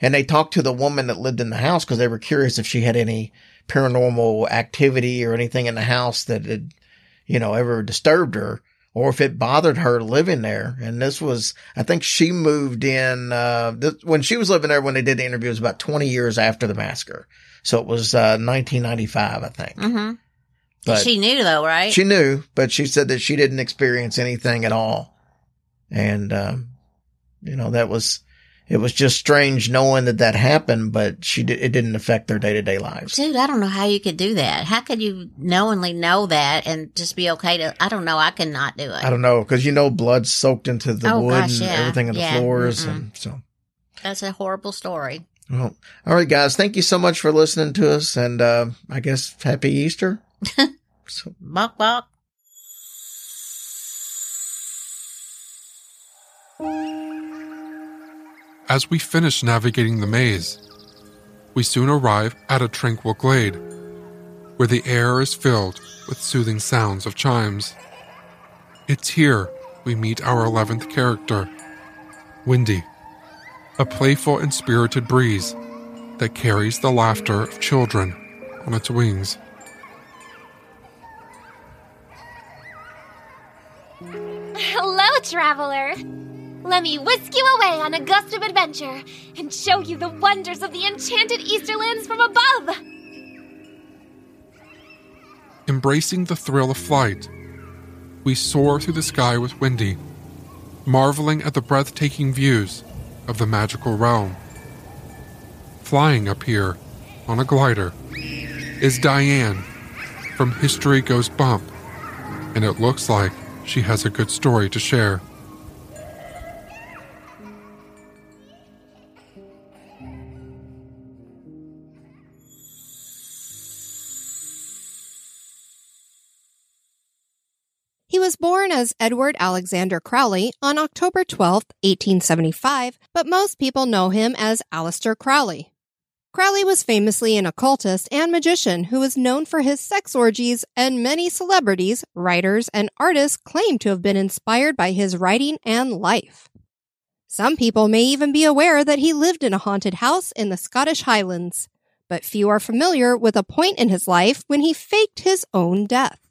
and they talked to the woman that lived in the house because they were curious if she had any paranormal activity or anything in the house that had, you know, ever disturbed her, or if it bothered her living there. And this was, I think, she moved in uh, when she was living there when they did the interview. It was about twenty years after the massacre, so it was uh, 1995, I think. Mm-hmm. But- she knew though, right? She knew, but she said that she didn't experience anything at all. And, um, you know, that was, it was just strange knowing that that happened, but she did, it didn't affect their day to day lives. Dude, I don't know how you could do that. How could you knowingly know that and just be okay to? I don't know. I could not do it. I don't know, cause you know, blood soaked into the Oh, wood gosh, and yeah. everything on the Yeah, floors. mm-mm. And so, That's a horrible story. well, all right, guys. Thank you so much for listening to us. And, uh, I guess happy Easter. so, Bok bok. As we finish navigating the maze, we soon arrive at a tranquil glade, where the air is filled with soothing sounds of chimes. It's here we meet our 11th character, Windy. a playful and spirited breeze that carries the laughter of children on its wings. Hello, traveler. Let me whisk you away on a gust of adventure and show you the wonders of the enchanted Easterlands from above. Embracing the thrill of flight, we soar through the sky with Wendy, marveling at the breathtaking views of the magical realm. Flying up here on a glider is Diane from History Goes Bump, and it looks like she has a good story to share. Was born as Edward Alexander Crowley on October 12, 1875, but most people know him as Aleister Crowley. Crowley was famously an occultist and magician who was known for his sex orgies, and many celebrities, writers, and artists claim to have been inspired by his writing and life. Some people may even be aware that he lived in a haunted house in the Scottish Highlands, but few are familiar with a point in his life when he faked his own death.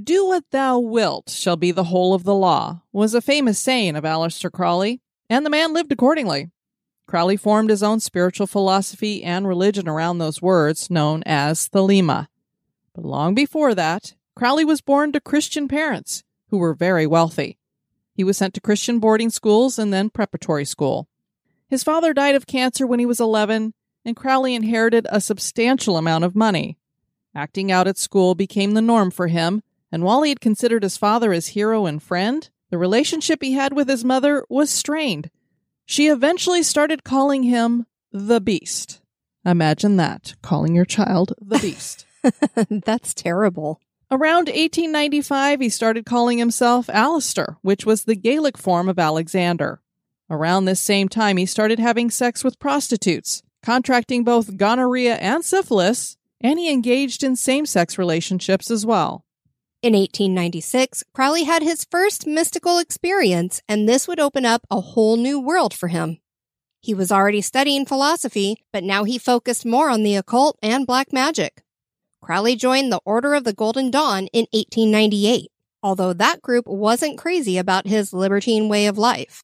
Do what thou wilt shall be the whole of the law, was a famous saying of Aleister Crowley, and the man lived accordingly. Crowley formed his own spiritual philosophy and religion around those words, known as Thelema. But long before that, Crowley was born to Christian parents who were very wealthy. He was sent to Christian boarding schools and then preparatory school. His father died of cancer when he was 11, and Crowley inherited a substantial amount of money. Acting out at school became the norm for him, and while he had considered his father his hero and friend, the relationship he had with his mother was strained. She eventually started calling him the Beast. Imagine that, calling your child the Beast. That's terrible. Around 1895, he started calling himself Aleister, which was the Gaelic form of Alexander. Around this same time, he started having sex with prostitutes, contracting both gonorrhea and syphilis, and he engaged in same sex relationships as well. In 1896, Crowley had his first mystical experience, and this would open up a whole new world for him. He was already studying philosophy, but now he focused more on the occult and black magic. Crowley joined the Order of the Golden Dawn in 1898, although that group wasn't crazy about his libertine way of life.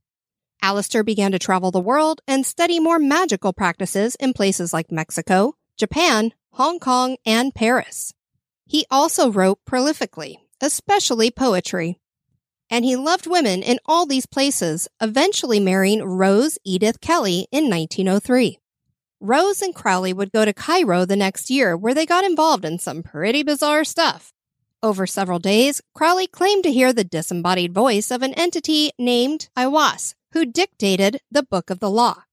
Aleister began to travel the world and study more magical practices in places like Mexico, Japan, Hong Kong, and Paris. He also wrote prolifically, especially poetry. And he loved women in all these places, eventually marrying Rose Edith Kelly in 1903. Rose and Crowley would go to Cairo the next year where they got involved in some pretty bizarre stuff. Over several days, Crowley claimed to hear the disembodied voice of an entity named Aiwass, who dictated the Book of the Law.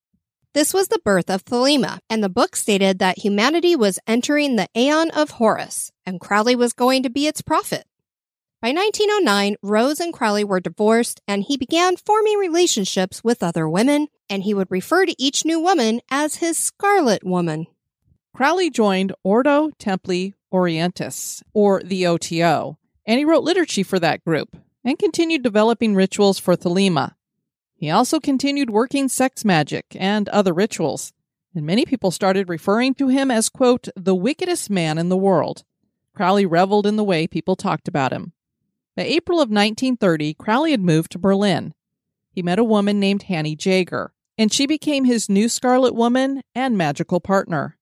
This was the birth of Thelema, and the book stated that humanity was entering the Aeon of Horus, and Crowley was going to be its prophet. By 1909, Rose and Crowley were divorced, and he began forming relationships with other women, and he would refer to each new woman as his Scarlet Woman. Crowley joined Ordo Templi Orientis, or the OTO, and he wrote liturgy for that group and continued developing rituals for Thelema. He also continued working sex magic and other rituals, and many people started referring to him as, quote, the wickedest man in the world. Crowley reveled in the way people talked about him. By April of 1930, Crowley had moved to Berlin. He met a woman named Hanny Jaeger, and she became his new Scarlet Woman and magical partner.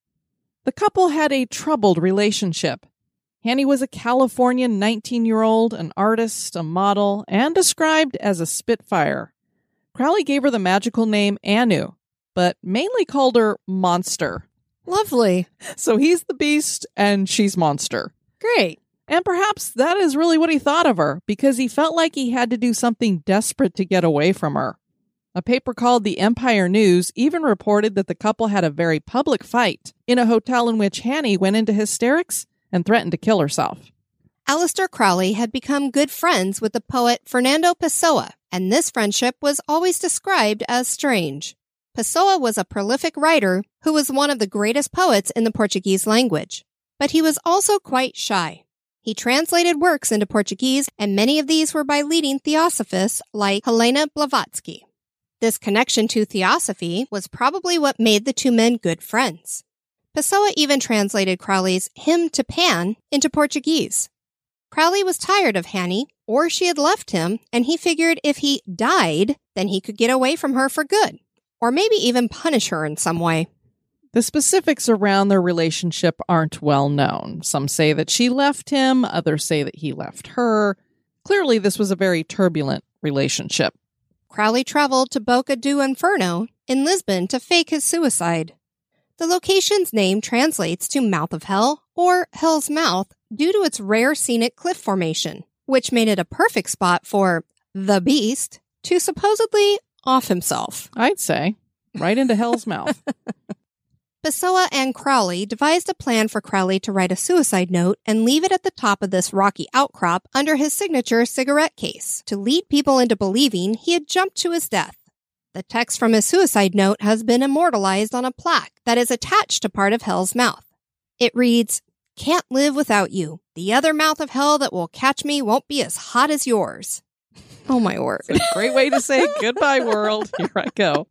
The couple had a troubled relationship. Hanny was a Californian 19 year old, an artist, a model, and described as a Spitfire. Crowley gave her the magical name Anu, but mainly called her Monster. Lovely. So he's the beast and she's Monster. Great. And perhaps that is really what he thought of her, because he felt like he had to do something desperate to get away from her. A paper called the Empire News even reported that the couple had a very public fight in a hotel in which Hanny went into hysterics and threatened to kill herself. Aleister Crowley had become good friends with the poet Fernando Pessoa, and this friendship was always described as strange. Pessoa was a prolific writer who was one of the greatest poets in the Portuguese language. But he was also quite shy. He translated works into Portuguese, and many of these were by leading theosophists like Helena Blavatsky. This connection to theosophy was probably what made the two men good friends. Pessoa even translated Crowley's hymn to Pan into Portuguese. Crowley was tired of Hanny, or she had left him, and he figured if he died, then he could get away from her for good, or maybe even punish her in some way. The specifics around their relationship aren't well known. Some say that she left him, others say that he left her. Clearly, this was a very turbulent relationship. Crowley traveled to Boca do Inferno in Lisbon to fake his suicide. The location's name translates to Mouth of Hell or Hell's Mouth due to its rare scenic cliff formation, which made it a perfect spot for the beast to supposedly off himself. I'd say. Right into Hell's Mouth. Pessoa and Crowley devised a plan for Crowley to write a suicide note and leave it at the top of this rocky outcrop under his signature cigarette case to lead people into believing he had jumped to his death. The text from his suicide note has been immortalized on a plaque that is attached to part of Hell's Mouth. It reads, Can't live without you. The other mouth of hell that will catch me won't be as hot as yours. Oh my word. Great way to say goodbye, world. Here I go.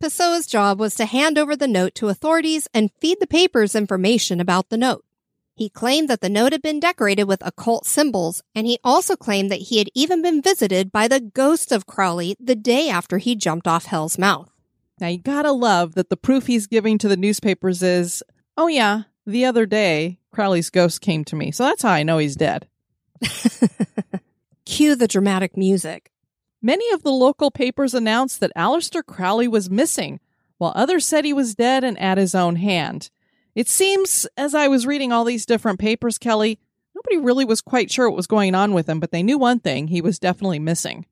Pessoa's job was to hand over the note to authorities and feed the papers information about the note. He claimed that the note had been decorated with occult symbols, and he also claimed that he had even been visited by the ghost of Crowley the day after he jumped off Hell's Mouth. Now, you gotta love that the proof he's giving to the newspapers is, oh yeah, the other day, Crowley's ghost came to me. So that's how I know he's dead. Cue the dramatic music. Many of the local papers announced that Aleister Crowley was missing, while others said he was dead and at his own hand. It seems, as I was reading all these different papers, Kelly, nobody really was quite sure what was going on with him, but they knew one thing he was definitely missing.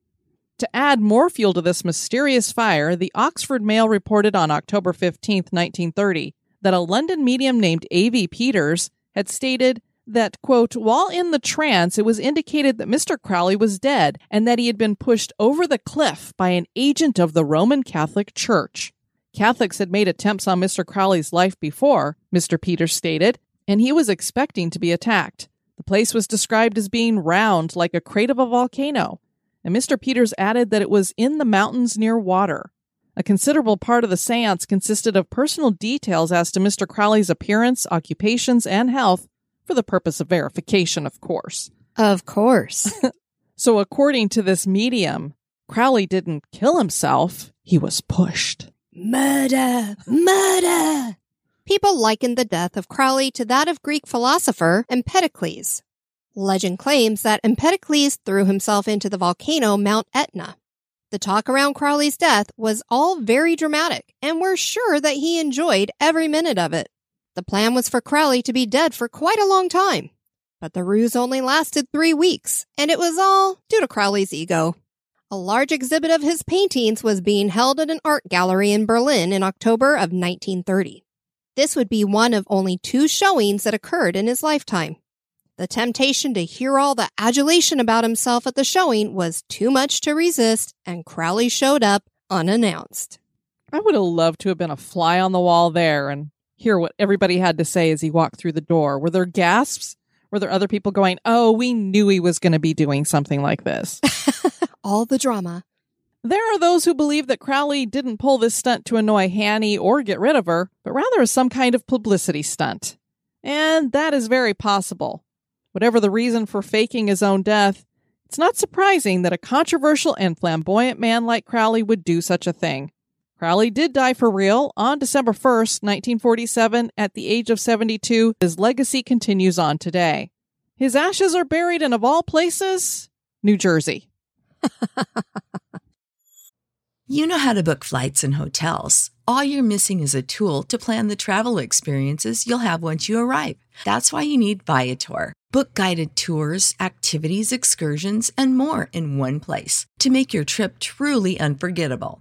To add more fuel to this mysterious fire, the Oxford Mail reported on October 15, 1930, that a London medium named A.V. Peters had stated that, quote, while in the trance, it was indicated that Mr. Crowley was dead and that he had been pushed over the cliff by an agent of the Roman Catholic Church. Catholics had made attempts on Mr. Crowley's life before, Mr. Peters stated, and he was expecting to be attacked. The place was described as being round like a crate of a volcano, and Mr. Peters added that it was in the mountains near water. A considerable part of the seance consisted of personal details as to Mr. Crowley's appearance, occupations, and health, for the purpose of verification, of course. Of course. so, according to this medium, Crowley didn't kill himself, he was pushed. Murder! Murder! People likened the death of Crowley to that of Greek philosopher Empedocles. Legend claims that Empedocles threw himself into the volcano Mount Etna. The talk around Crowley's death was all very dramatic, and we're sure that he enjoyed every minute of it. The plan was for Crowley to be dead for quite a long time. But the ruse only lasted three weeks, and it was all due to Crowley's ego. A large exhibit of his paintings was being held at an art gallery in Berlin in October of 1930. This would be one of only two showings that occurred in his lifetime. The temptation to hear all the adulation about himself at the showing was too much to resist, and Crowley showed up unannounced. I would have loved to have been a fly on the wall there and hear what everybody had to say as he walked through the door. Were there gasps? Were there other people going, Oh, we knew he was going to be doing something like this? All the drama. There are those who believe that Crowley didn't pull this stunt to annoy Hanny or get rid of her, but rather as some kind of publicity stunt. And that is very possible. Whatever the reason for faking his own death, it's not surprising that a controversial and flamboyant man like Crowley would do such a thing. Crowley did die for real on December 1st, 1947, at the age of 72. His legacy continues on today. His ashes are buried in, of all places, New Jersey. you know how to book flights and hotels. All you're missing is a tool to plan the travel experiences you'll have once you arrive. That's why you need Viator. Book guided tours, activities, excursions, and more in one place to make your trip truly unforgettable.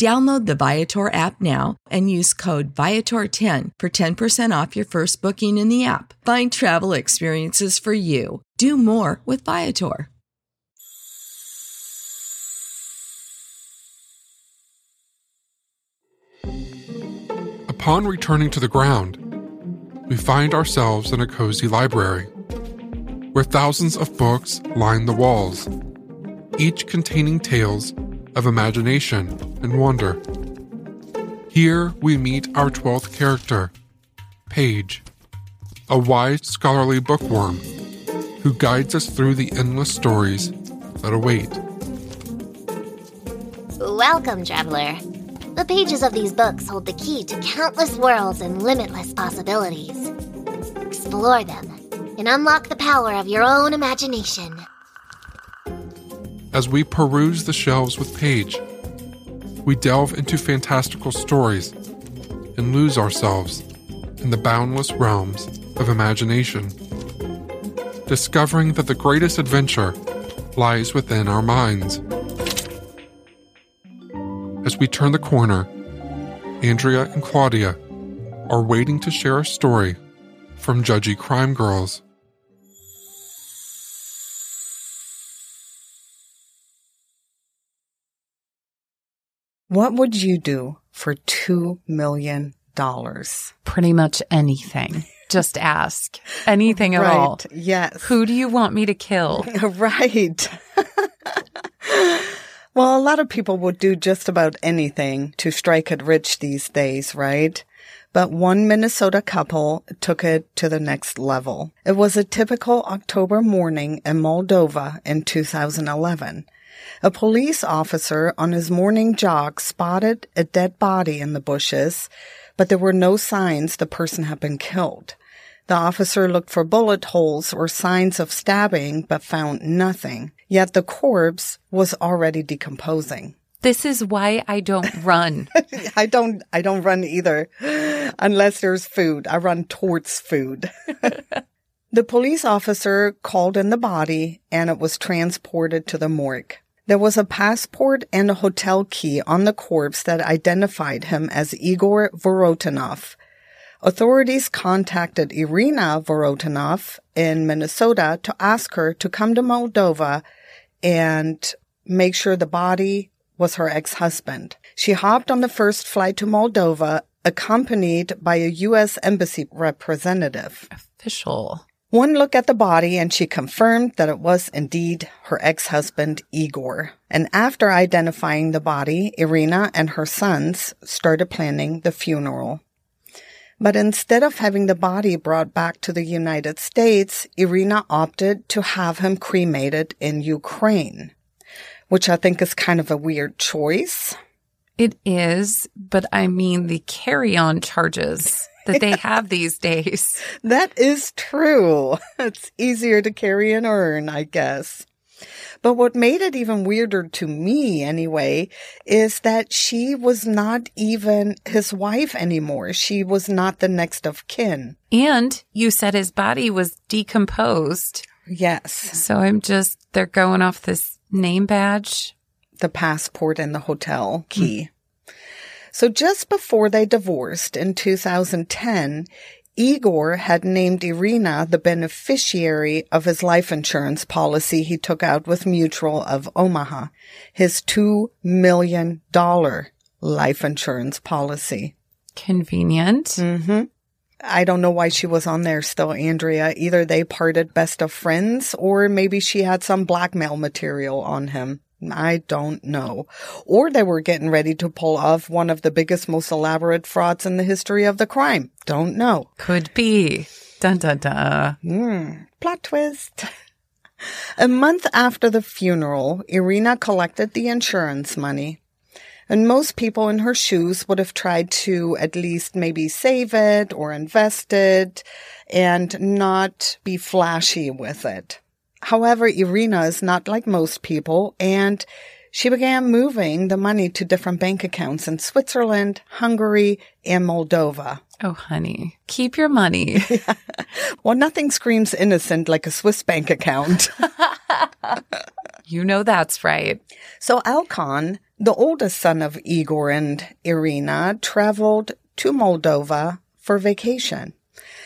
Download the Viator app now and use code Viator10 for 10% off your first booking in the app. Find travel experiences for you. Do more with Viator. Upon returning to the ground, we find ourselves in a cozy library where thousands of books line the walls, each containing tales of imagination and wonder. Here we meet our 12th character, Paige, a wise scholarly bookworm who guides us through the endless stories that await. Welcome, traveler. The pages of these books hold the key to countless worlds and limitless possibilities. Explore them and unlock the power of your own imagination. As we peruse the shelves with Paige, we delve into fantastical stories and lose ourselves in the boundless realms of imagination, discovering that the greatest adventure lies within our minds. As we turn the corner, Andrea and Claudia are waiting to share a story from Judgy Crime Girls. What would you do for $2 million? Pretty much anything. Just ask. Anything at right, all. Yes. Who do you want me to kill? right. well, a lot of people would do just about anything to strike it rich these days, right? But one Minnesota couple took it to the next level. It was a typical October morning in Moldova in 2011. A police officer on his morning jog spotted a dead body in the bushes, but there were no signs the person had been killed. The officer looked for bullet holes or signs of stabbing, but found nothing. Yet the corpse was already decomposing. This is why I don't run. I don't, I don't run either. Unless there's food. I run towards food. the police officer called in the body and it was transported to the morgue. There was a passport and a hotel key on the corpse that identified him as Igor Vorotinov. Authorities contacted Irina Vorotinov in Minnesota to ask her to come to Moldova and make sure the body was her ex-husband. She hopped on the first flight to Moldova, accompanied by a U.S. Embassy representative. Official. One look at the body and she confirmed that it was indeed her ex-husband, Igor. And after identifying the body, Irina and her sons started planning the funeral. But instead of having the body brought back to the United States, Irina opted to have him cremated in Ukraine, which I think is kind of a weird choice. It is, but I mean the carry on charges that they have these days. That is true. It's easier to carry an urn, I guess. But what made it even weirder to me anyway is that she was not even his wife anymore. She was not the next of kin. And you said his body was decomposed. Yes. So I'm just, they're going off this name badge. The passport and the hotel key. Mm. So just before they divorced in 2010, Igor had named Irina the beneficiary of his life insurance policy he took out with Mutual of Omaha, his $2 million life insurance policy. Convenient. Mm-hmm. I don't know why she was on there still, Andrea. Either they parted best of friends or maybe she had some blackmail material on him. I don't know. Or they were getting ready to pull off one of the biggest, most elaborate frauds in the history of the crime. Don't know. Could be. Dun dun dun. Mm, plot twist. A month after the funeral, Irina collected the insurance money. And most people in her shoes would have tried to at least maybe save it or invest it and not be flashy with it. However, Irina is not like most people and she began moving the money to different bank accounts in Switzerland, Hungary, and Moldova. Oh, honey, keep your money. well, nothing screams innocent like a Swiss bank account. you know that's right. So Alcon The oldest son of Igor and Irina traveled to Moldova for vacation.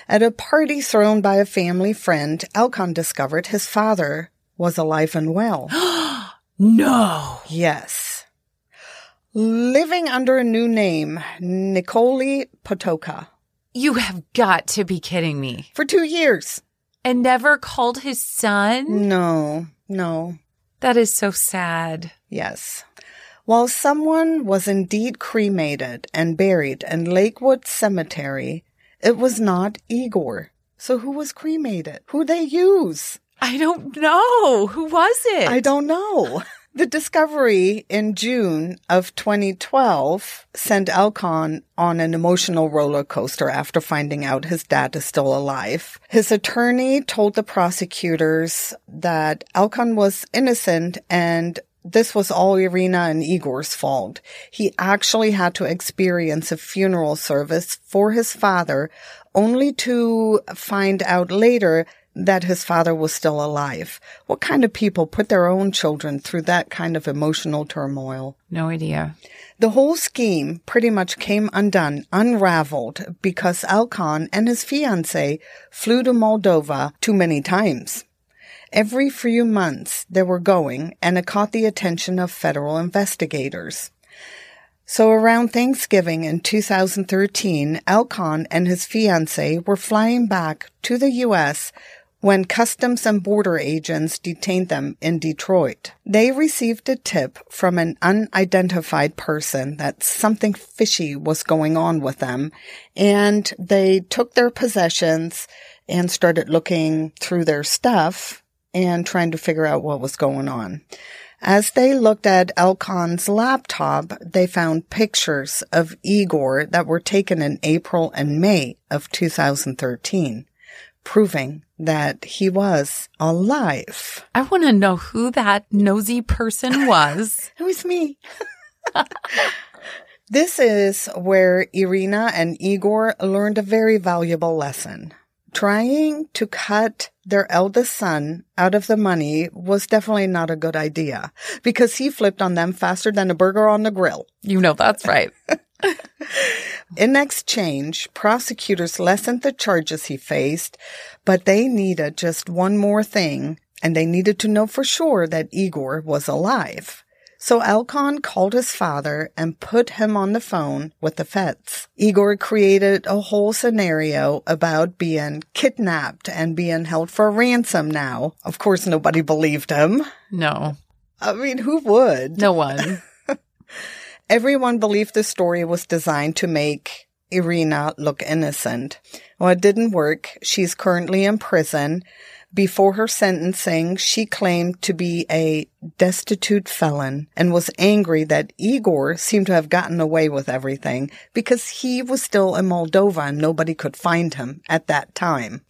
At a party thrown by a family friend, Alcon discovered his father was alive and well. no. Yes. Living under a new name, Nicole Potoka. You have got to be kidding me. For two years. And never called his son? No, no. That is so sad. Yes. While someone was indeed cremated and buried in Lakewood Cemetery, it was not Igor. So who was cremated? Who they use? I don't know. Who was it? I don't know. The discovery in June of 2012 sent Alcon on an emotional roller coaster after finding out his dad is still alive. His attorney told the prosecutors that Alcon was innocent and this was all Irina and Igor's fault. He actually had to experience a funeral service for his father only to find out later that his father was still alive. What kind of people put their own children through that kind of emotional turmoil? No idea. The whole scheme pretty much came undone, unraveled, because Alcon and his fiancée flew to Moldova too many times. Every few months they were going, and it caught the attention of federal investigators. So around Thanksgiving in 2013, Alcon and his fiancée were flying back to the U.S when Customs and Border agents detained them in Detroit. They received a tip from an unidentified person that something fishy was going on with them, and they took their possessions and started looking through their stuff and trying to figure out what was going on. As they looked at Alcon's laptop, they found pictures of Igor that were taken in April and May of 2013 proving that he was alive. I want to know who that nosy person was. it was me. this is where Irina and Igor learned a very valuable lesson. Trying to cut their eldest son out of the money was definitely not a good idea because he flipped on them faster than a burger on the grill. You know that's right. In exchange, prosecutors lessened the charges he faced, but they needed just one more thing, and they needed to know for sure that Igor was alive. So Alcon called his father and put him on the phone with the feds. Igor created a whole scenario about being kidnapped and being held for ransom now. Of course, nobody believed him. No. I mean, who would? No one. Everyone believed the story was designed to make Irina look innocent. Well, it didn't work. She's currently in prison. Before her sentencing, she claimed to be a destitute felon and was angry that Igor seemed to have gotten away with everything because he was still in Moldova and nobody could find him at that time.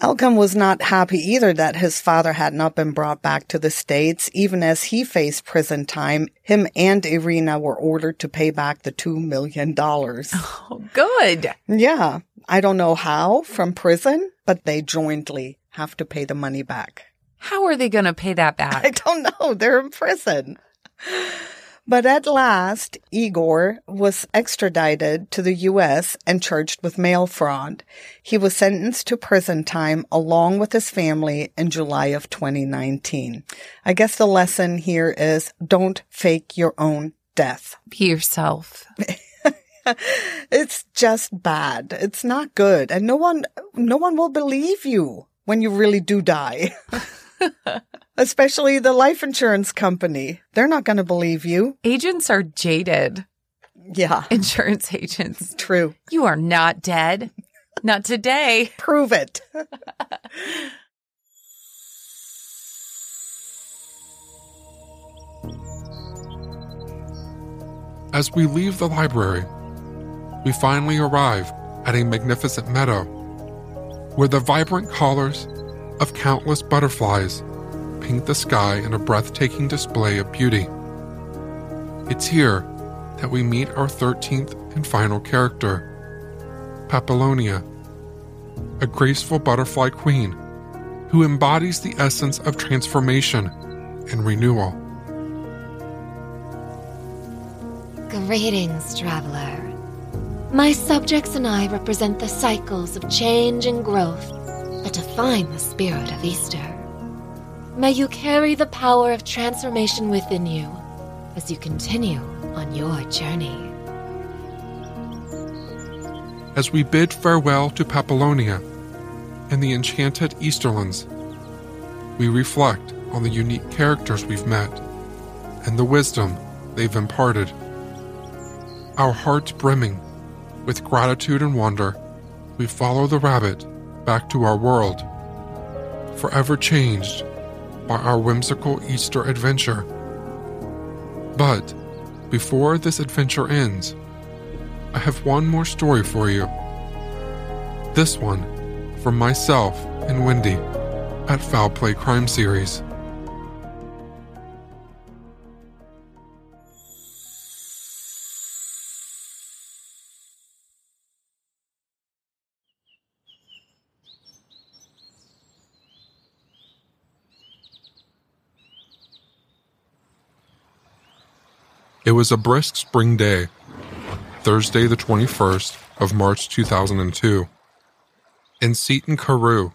Alcon was not happy either that his father had not been brought back to the States. Even as he faced prison time, him and Irina were ordered to pay back the $2 million. Oh, good. Yeah. I don't know how from prison, but they jointly have to pay the money back. How are they going to pay that back? I don't know. They're in prison. But at last, Igor was extradited to the U.S. and charged with mail fraud. He was sentenced to prison time along with his family in July of 2019. I guess the lesson here is don't fake your own death. Be yourself. it's just bad. It's not good. And no one, no one will believe you when you really do die. Especially the life insurance company. They're not going to believe you. Agents are jaded. Yeah. Insurance agents. True. You are not dead. Not today. Prove it. As we leave the library, we finally arrive at a magnificent meadow where the vibrant colors of countless butterflies paint the sky in a breathtaking display of beauty. It's here that we meet our 13th and final character, Papillonia, a graceful butterfly queen who embodies the essence of transformation and renewal. Greetings, traveler. My subjects and I represent the cycles of change and growth that define the spirit of Easter. May you carry the power of transformation within you as you continue on your journey. As we bid farewell to Papillonia and the enchanted Easterlands, we reflect on the unique characters we've met and the wisdom they've imparted. Our hearts brimming with gratitude and wonder, we follow the rabbit back to our world, forever changed by our whimsical Easter adventure. But before this adventure ends, I have one more story for you. This one from myself and Wendy at Foul Play Crime Series. It was a brisk spring day, Thursday, the 21st of March 2002, in Seaton Carew,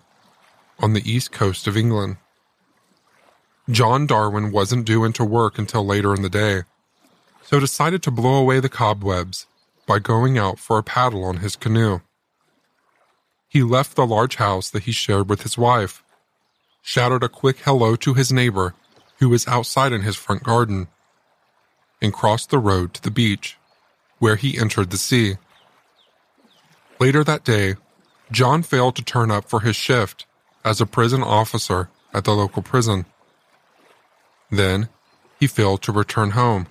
on the east coast of England. John Darwin wasn't due into work until later in the day, so decided to blow away the cobwebs by going out for a paddle on his canoe. He left the large house that he shared with his wife, shouted a quick hello to his neighbor, who was outside in his front garden, and crossed the road to the beach, where he entered the sea. Later that day, John failed to turn up for his shift as a prison officer at the local prison. Then, he failed to return home.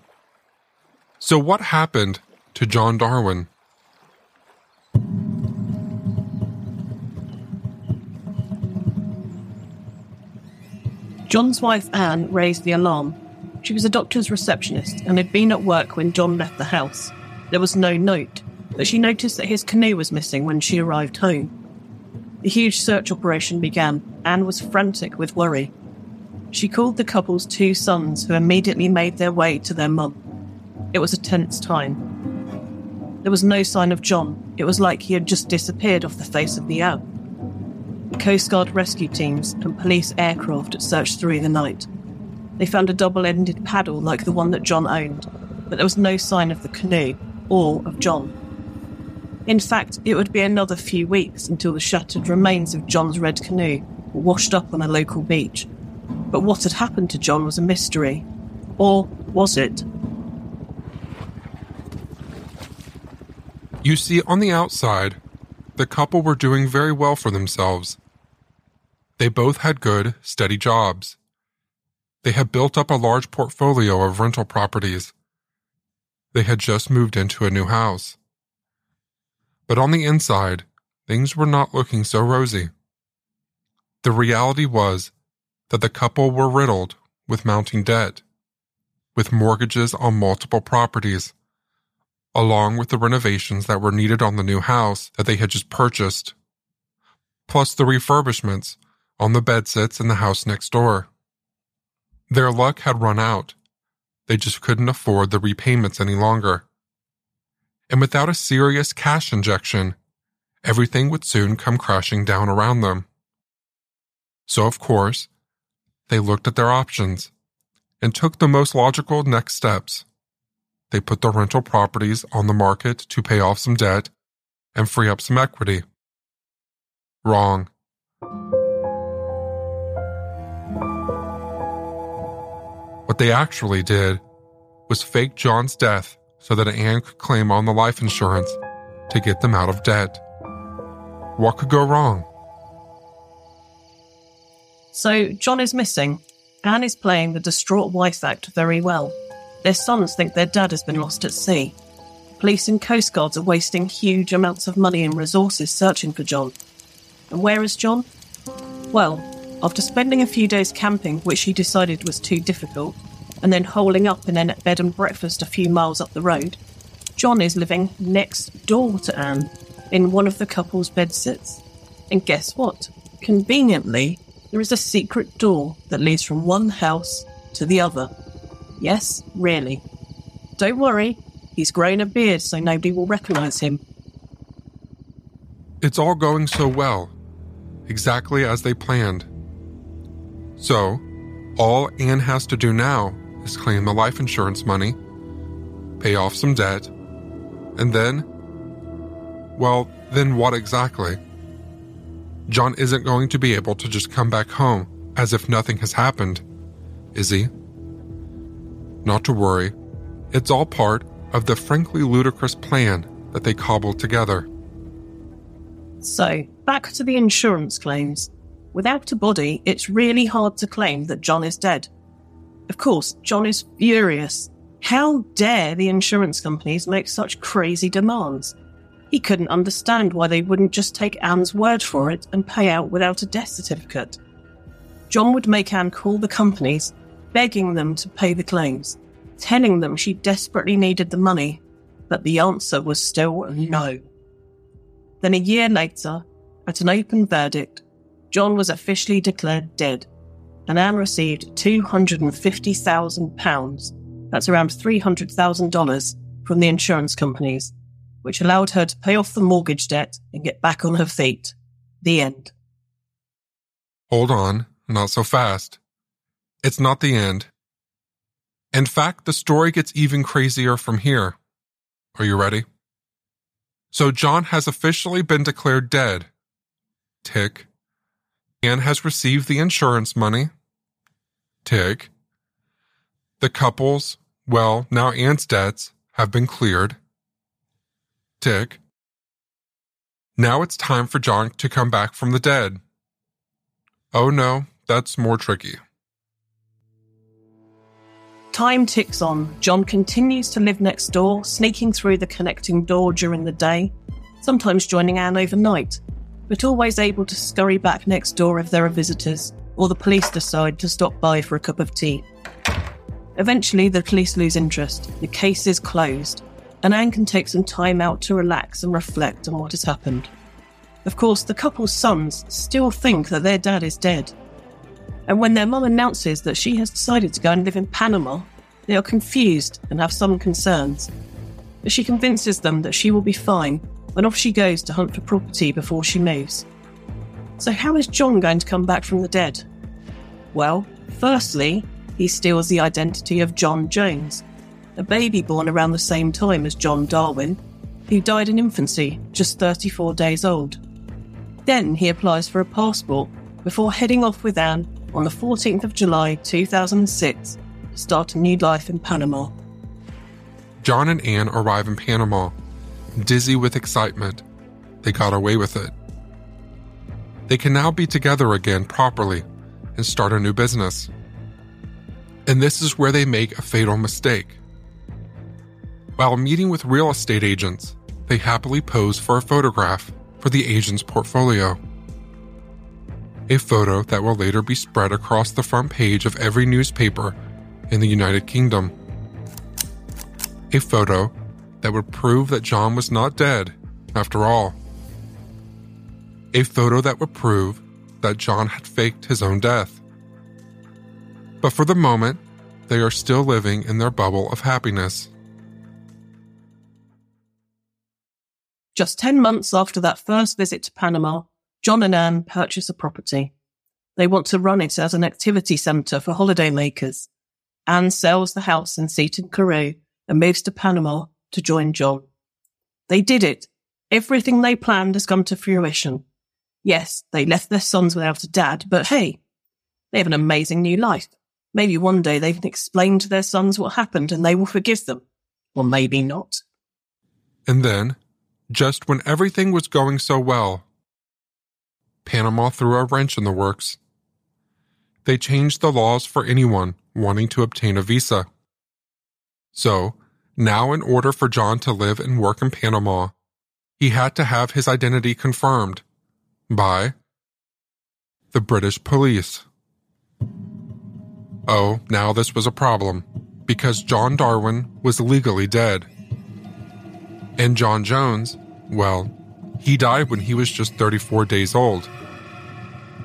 So, what happened to John Darwin? John's wife Anne raised the alarm. She was a doctor's receptionist and had been at work when John left the house. There was no note, but she noticed that his canoe was missing when she arrived home. The huge search operation began. Anne was frantic with worry. She called the couple's two sons, who immediately made their way to their mum. It was a tense time. There was no sign of John. It was like he had just disappeared off the face of the earth. Coast Guard rescue teams and police aircraft searched through the night. They found a double ended paddle like the one that John owned, but there was no sign of the canoe or of John. In fact, it would be another few weeks until the shattered remains of John's red canoe were washed up on a local beach. But what had happened to John was a mystery. Or was it? You see, on the outside, the couple were doing very well for themselves. They both had good, steady jobs. They had built up a large portfolio of rental properties. They had just moved into a new house. But on the inside, things were not looking so rosy. The reality was that the couple were riddled with mounting debt, with mortgages on multiple properties, along with the renovations that were needed on the new house that they had just purchased, plus the refurbishments on the bed bedsits in the house next door. Their luck had run out. They just couldn't afford the repayments any longer. And without a serious cash injection, everything would soon come crashing down around them. So, of course, they looked at their options and took the most logical next steps. They put the rental properties on the market to pay off some debt and free up some equity. Wrong. What they actually did was fake John's death so that Anne could claim on the life insurance to get them out of debt. What could go wrong? So, John is missing. Anne is playing the distraught wife act very well. Their sons think their dad has been lost at sea. Police and Coast Guards are wasting huge amounts of money and resources searching for John. And where is John? Well, after spending a few days camping, which he decided was too difficult, and then holing up in a bed and breakfast a few miles up the road, John is living next door to Anne in one of the couple's bedsits. And guess what? Conveniently, there is a secret door that leads from one house to the other. Yes, really. Don't worry, He's grown a beard so nobody will recognize him. It's all going so well, exactly as they planned. So, all Anne has to do now is claim the life insurance money, pay off some debt, and then. Well, then what exactly? John isn't going to be able to just come back home as if nothing has happened, is he? Not to worry, it's all part of the frankly ludicrous plan that they cobbled together. So, back to the insurance claims. Without a body, it's really hard to claim that John is dead. Of course, John is furious. How dare the insurance companies make such crazy demands? He couldn't understand why they wouldn't just take Anne's word for it and pay out without a death certificate. John would make Anne call the companies, begging them to pay the claims, telling them she desperately needed the money, but the answer was still no. Then a year later, at an open verdict, John was officially declared dead, and Anne received £250,000, that's around $300,000, from the insurance companies which allowed her to pay off the mortgage debt and get back on her feet. The end. Hold on, not so fast. It's not the end. In fact, the story gets even crazier from here. Are you ready? So, John has officially been declared dead. Tick. Anne has received the insurance money. Tick. The couple's, well, now Anne's debts, have been cleared. Tick. Now it's time for John to come back from the dead. Oh no, that's more tricky. Time ticks on. John continues to live next door, sneaking through the connecting door during the day, sometimes joining Anne overnight, but always able to scurry back next door if there are visitors, or the police decide to stop by for a cup of tea. Eventually, the police lose interest. The case is closed, and Anne can take some time out to relax and reflect on what has happened. Of course, the couple's sons still think that their dad is dead, and when their mum announces that she has decided to go and live in Panama, they are confused and have some concerns. But she convinces them that she will be fine when off she goes to hunt for property before she moves. So, how is John going to come back from the dead? Well, firstly, he steals the identity of John Jones, a baby born around the same time as John Darwin, who died in infancy, just 34 days old. Then he applies for a passport before heading off with Anne on the 14th of July 2006 to start a new life in Panama. John and Anne arrive in Panama, dizzy with excitement. They got away with it. They can now be together again properly and start a new business. And this is where they make a fatal mistake. While meeting with real estate agents, they happily pose for a photograph for the agent's portfolio a photo that will later be spread across the front page of every newspaper in the United Kingdom. A photo that would prove that John was not dead, after all. A photo that would prove that John had faked his own death. But for the moment, they are still living in their bubble of happiness. Just 10 months after that first visit to Panama, John and Anne purchase a property. They want to run it as an activity centre for holidaymakers. Anne sells the house in Seaton Carew and moves to Panama to join John. They did it. Everything they planned has come to fruition. Yes, they left their sons without a dad, but hey, they have an amazing new life. Maybe one day they can explain to their sons what happened and they will forgive them. Or maybe not. And then, just when everything was going so well, Panama threw a wrench in the works. They changed the laws for anyone wanting to obtain a visa. So, now in order for John to live and work in Panama, he had to have his identity confirmed by the British police. Oh, now this was a problem because John Darwin was legally dead. And John Jones, well, he died when he was just 34 days old.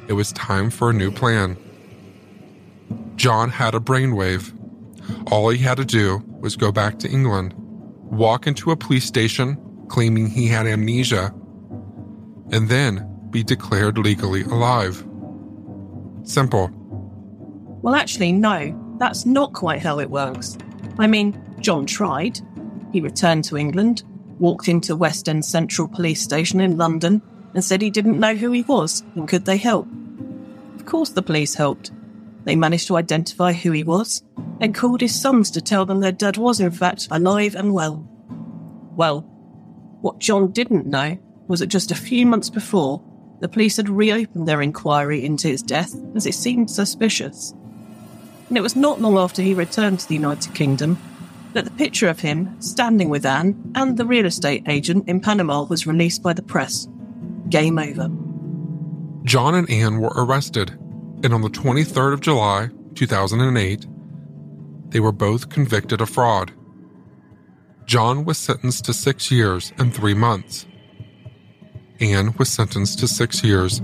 It was time for a new plan. John had a brainwave. All he had to do was go back to England, walk into a police station claiming he had amnesia, and then be declared legally alive. Simple. Well, actually, no, that's not quite how it works. I mean, John tried. He returned to England, walked into West End Central Police Station in London, and said he didn't know who he was and could they help. Of course, the police helped. They managed to identify who he was and called his sons to tell them their dad was, in fact, alive and well. Well, what John didn't know was that just a few months before, the police had reopened their inquiry into his death as it seemed suspicious. And it was not long after he returned to the United Kingdom that the picture of him standing with Anne and the real estate agent in Panama was released by the press. Game over. John and Anne were arrested, and on the 23rd of July, 2008, they were both convicted of fraud. John was sentenced to six years and three months. Anne was sentenced to six years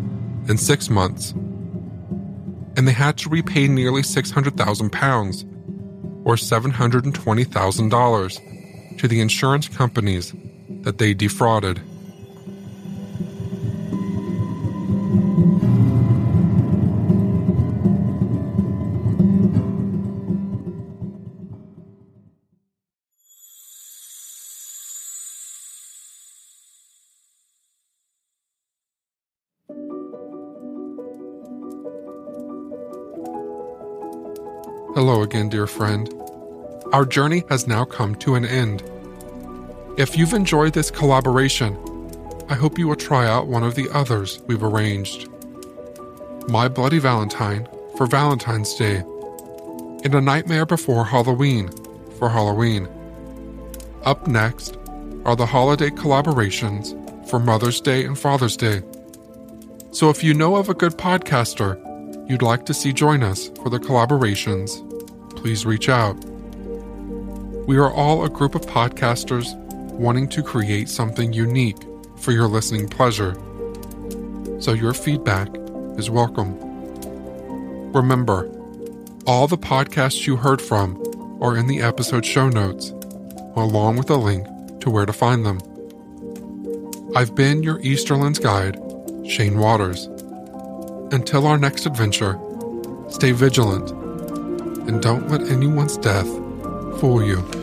and six months. And they had to repay nearly 600,000 pounds, or $720,000, to the insurance companies that they defrauded. Hello again, dear friend. Our journey has now come to an end. If you've enjoyed this collaboration, I hope you will try out one of the others we've arranged My Bloody Valentine for Valentine's Day, and A Nightmare Before Halloween for Halloween. Up next are the holiday collaborations for Mother's Day and Father's Day. So if you know of a good podcaster you'd like to see join us for the collaborations, please reach out. We are all a group of podcasters wanting to create something unique for your listening pleasure. So your feedback is welcome. Remember, all the podcasts you heard from are in the episode show notes, along with a link to where to find them. I've been your Easterlands guide, Shane Waters. Until our next adventure, stay vigilant and don't let anyone's death fool you.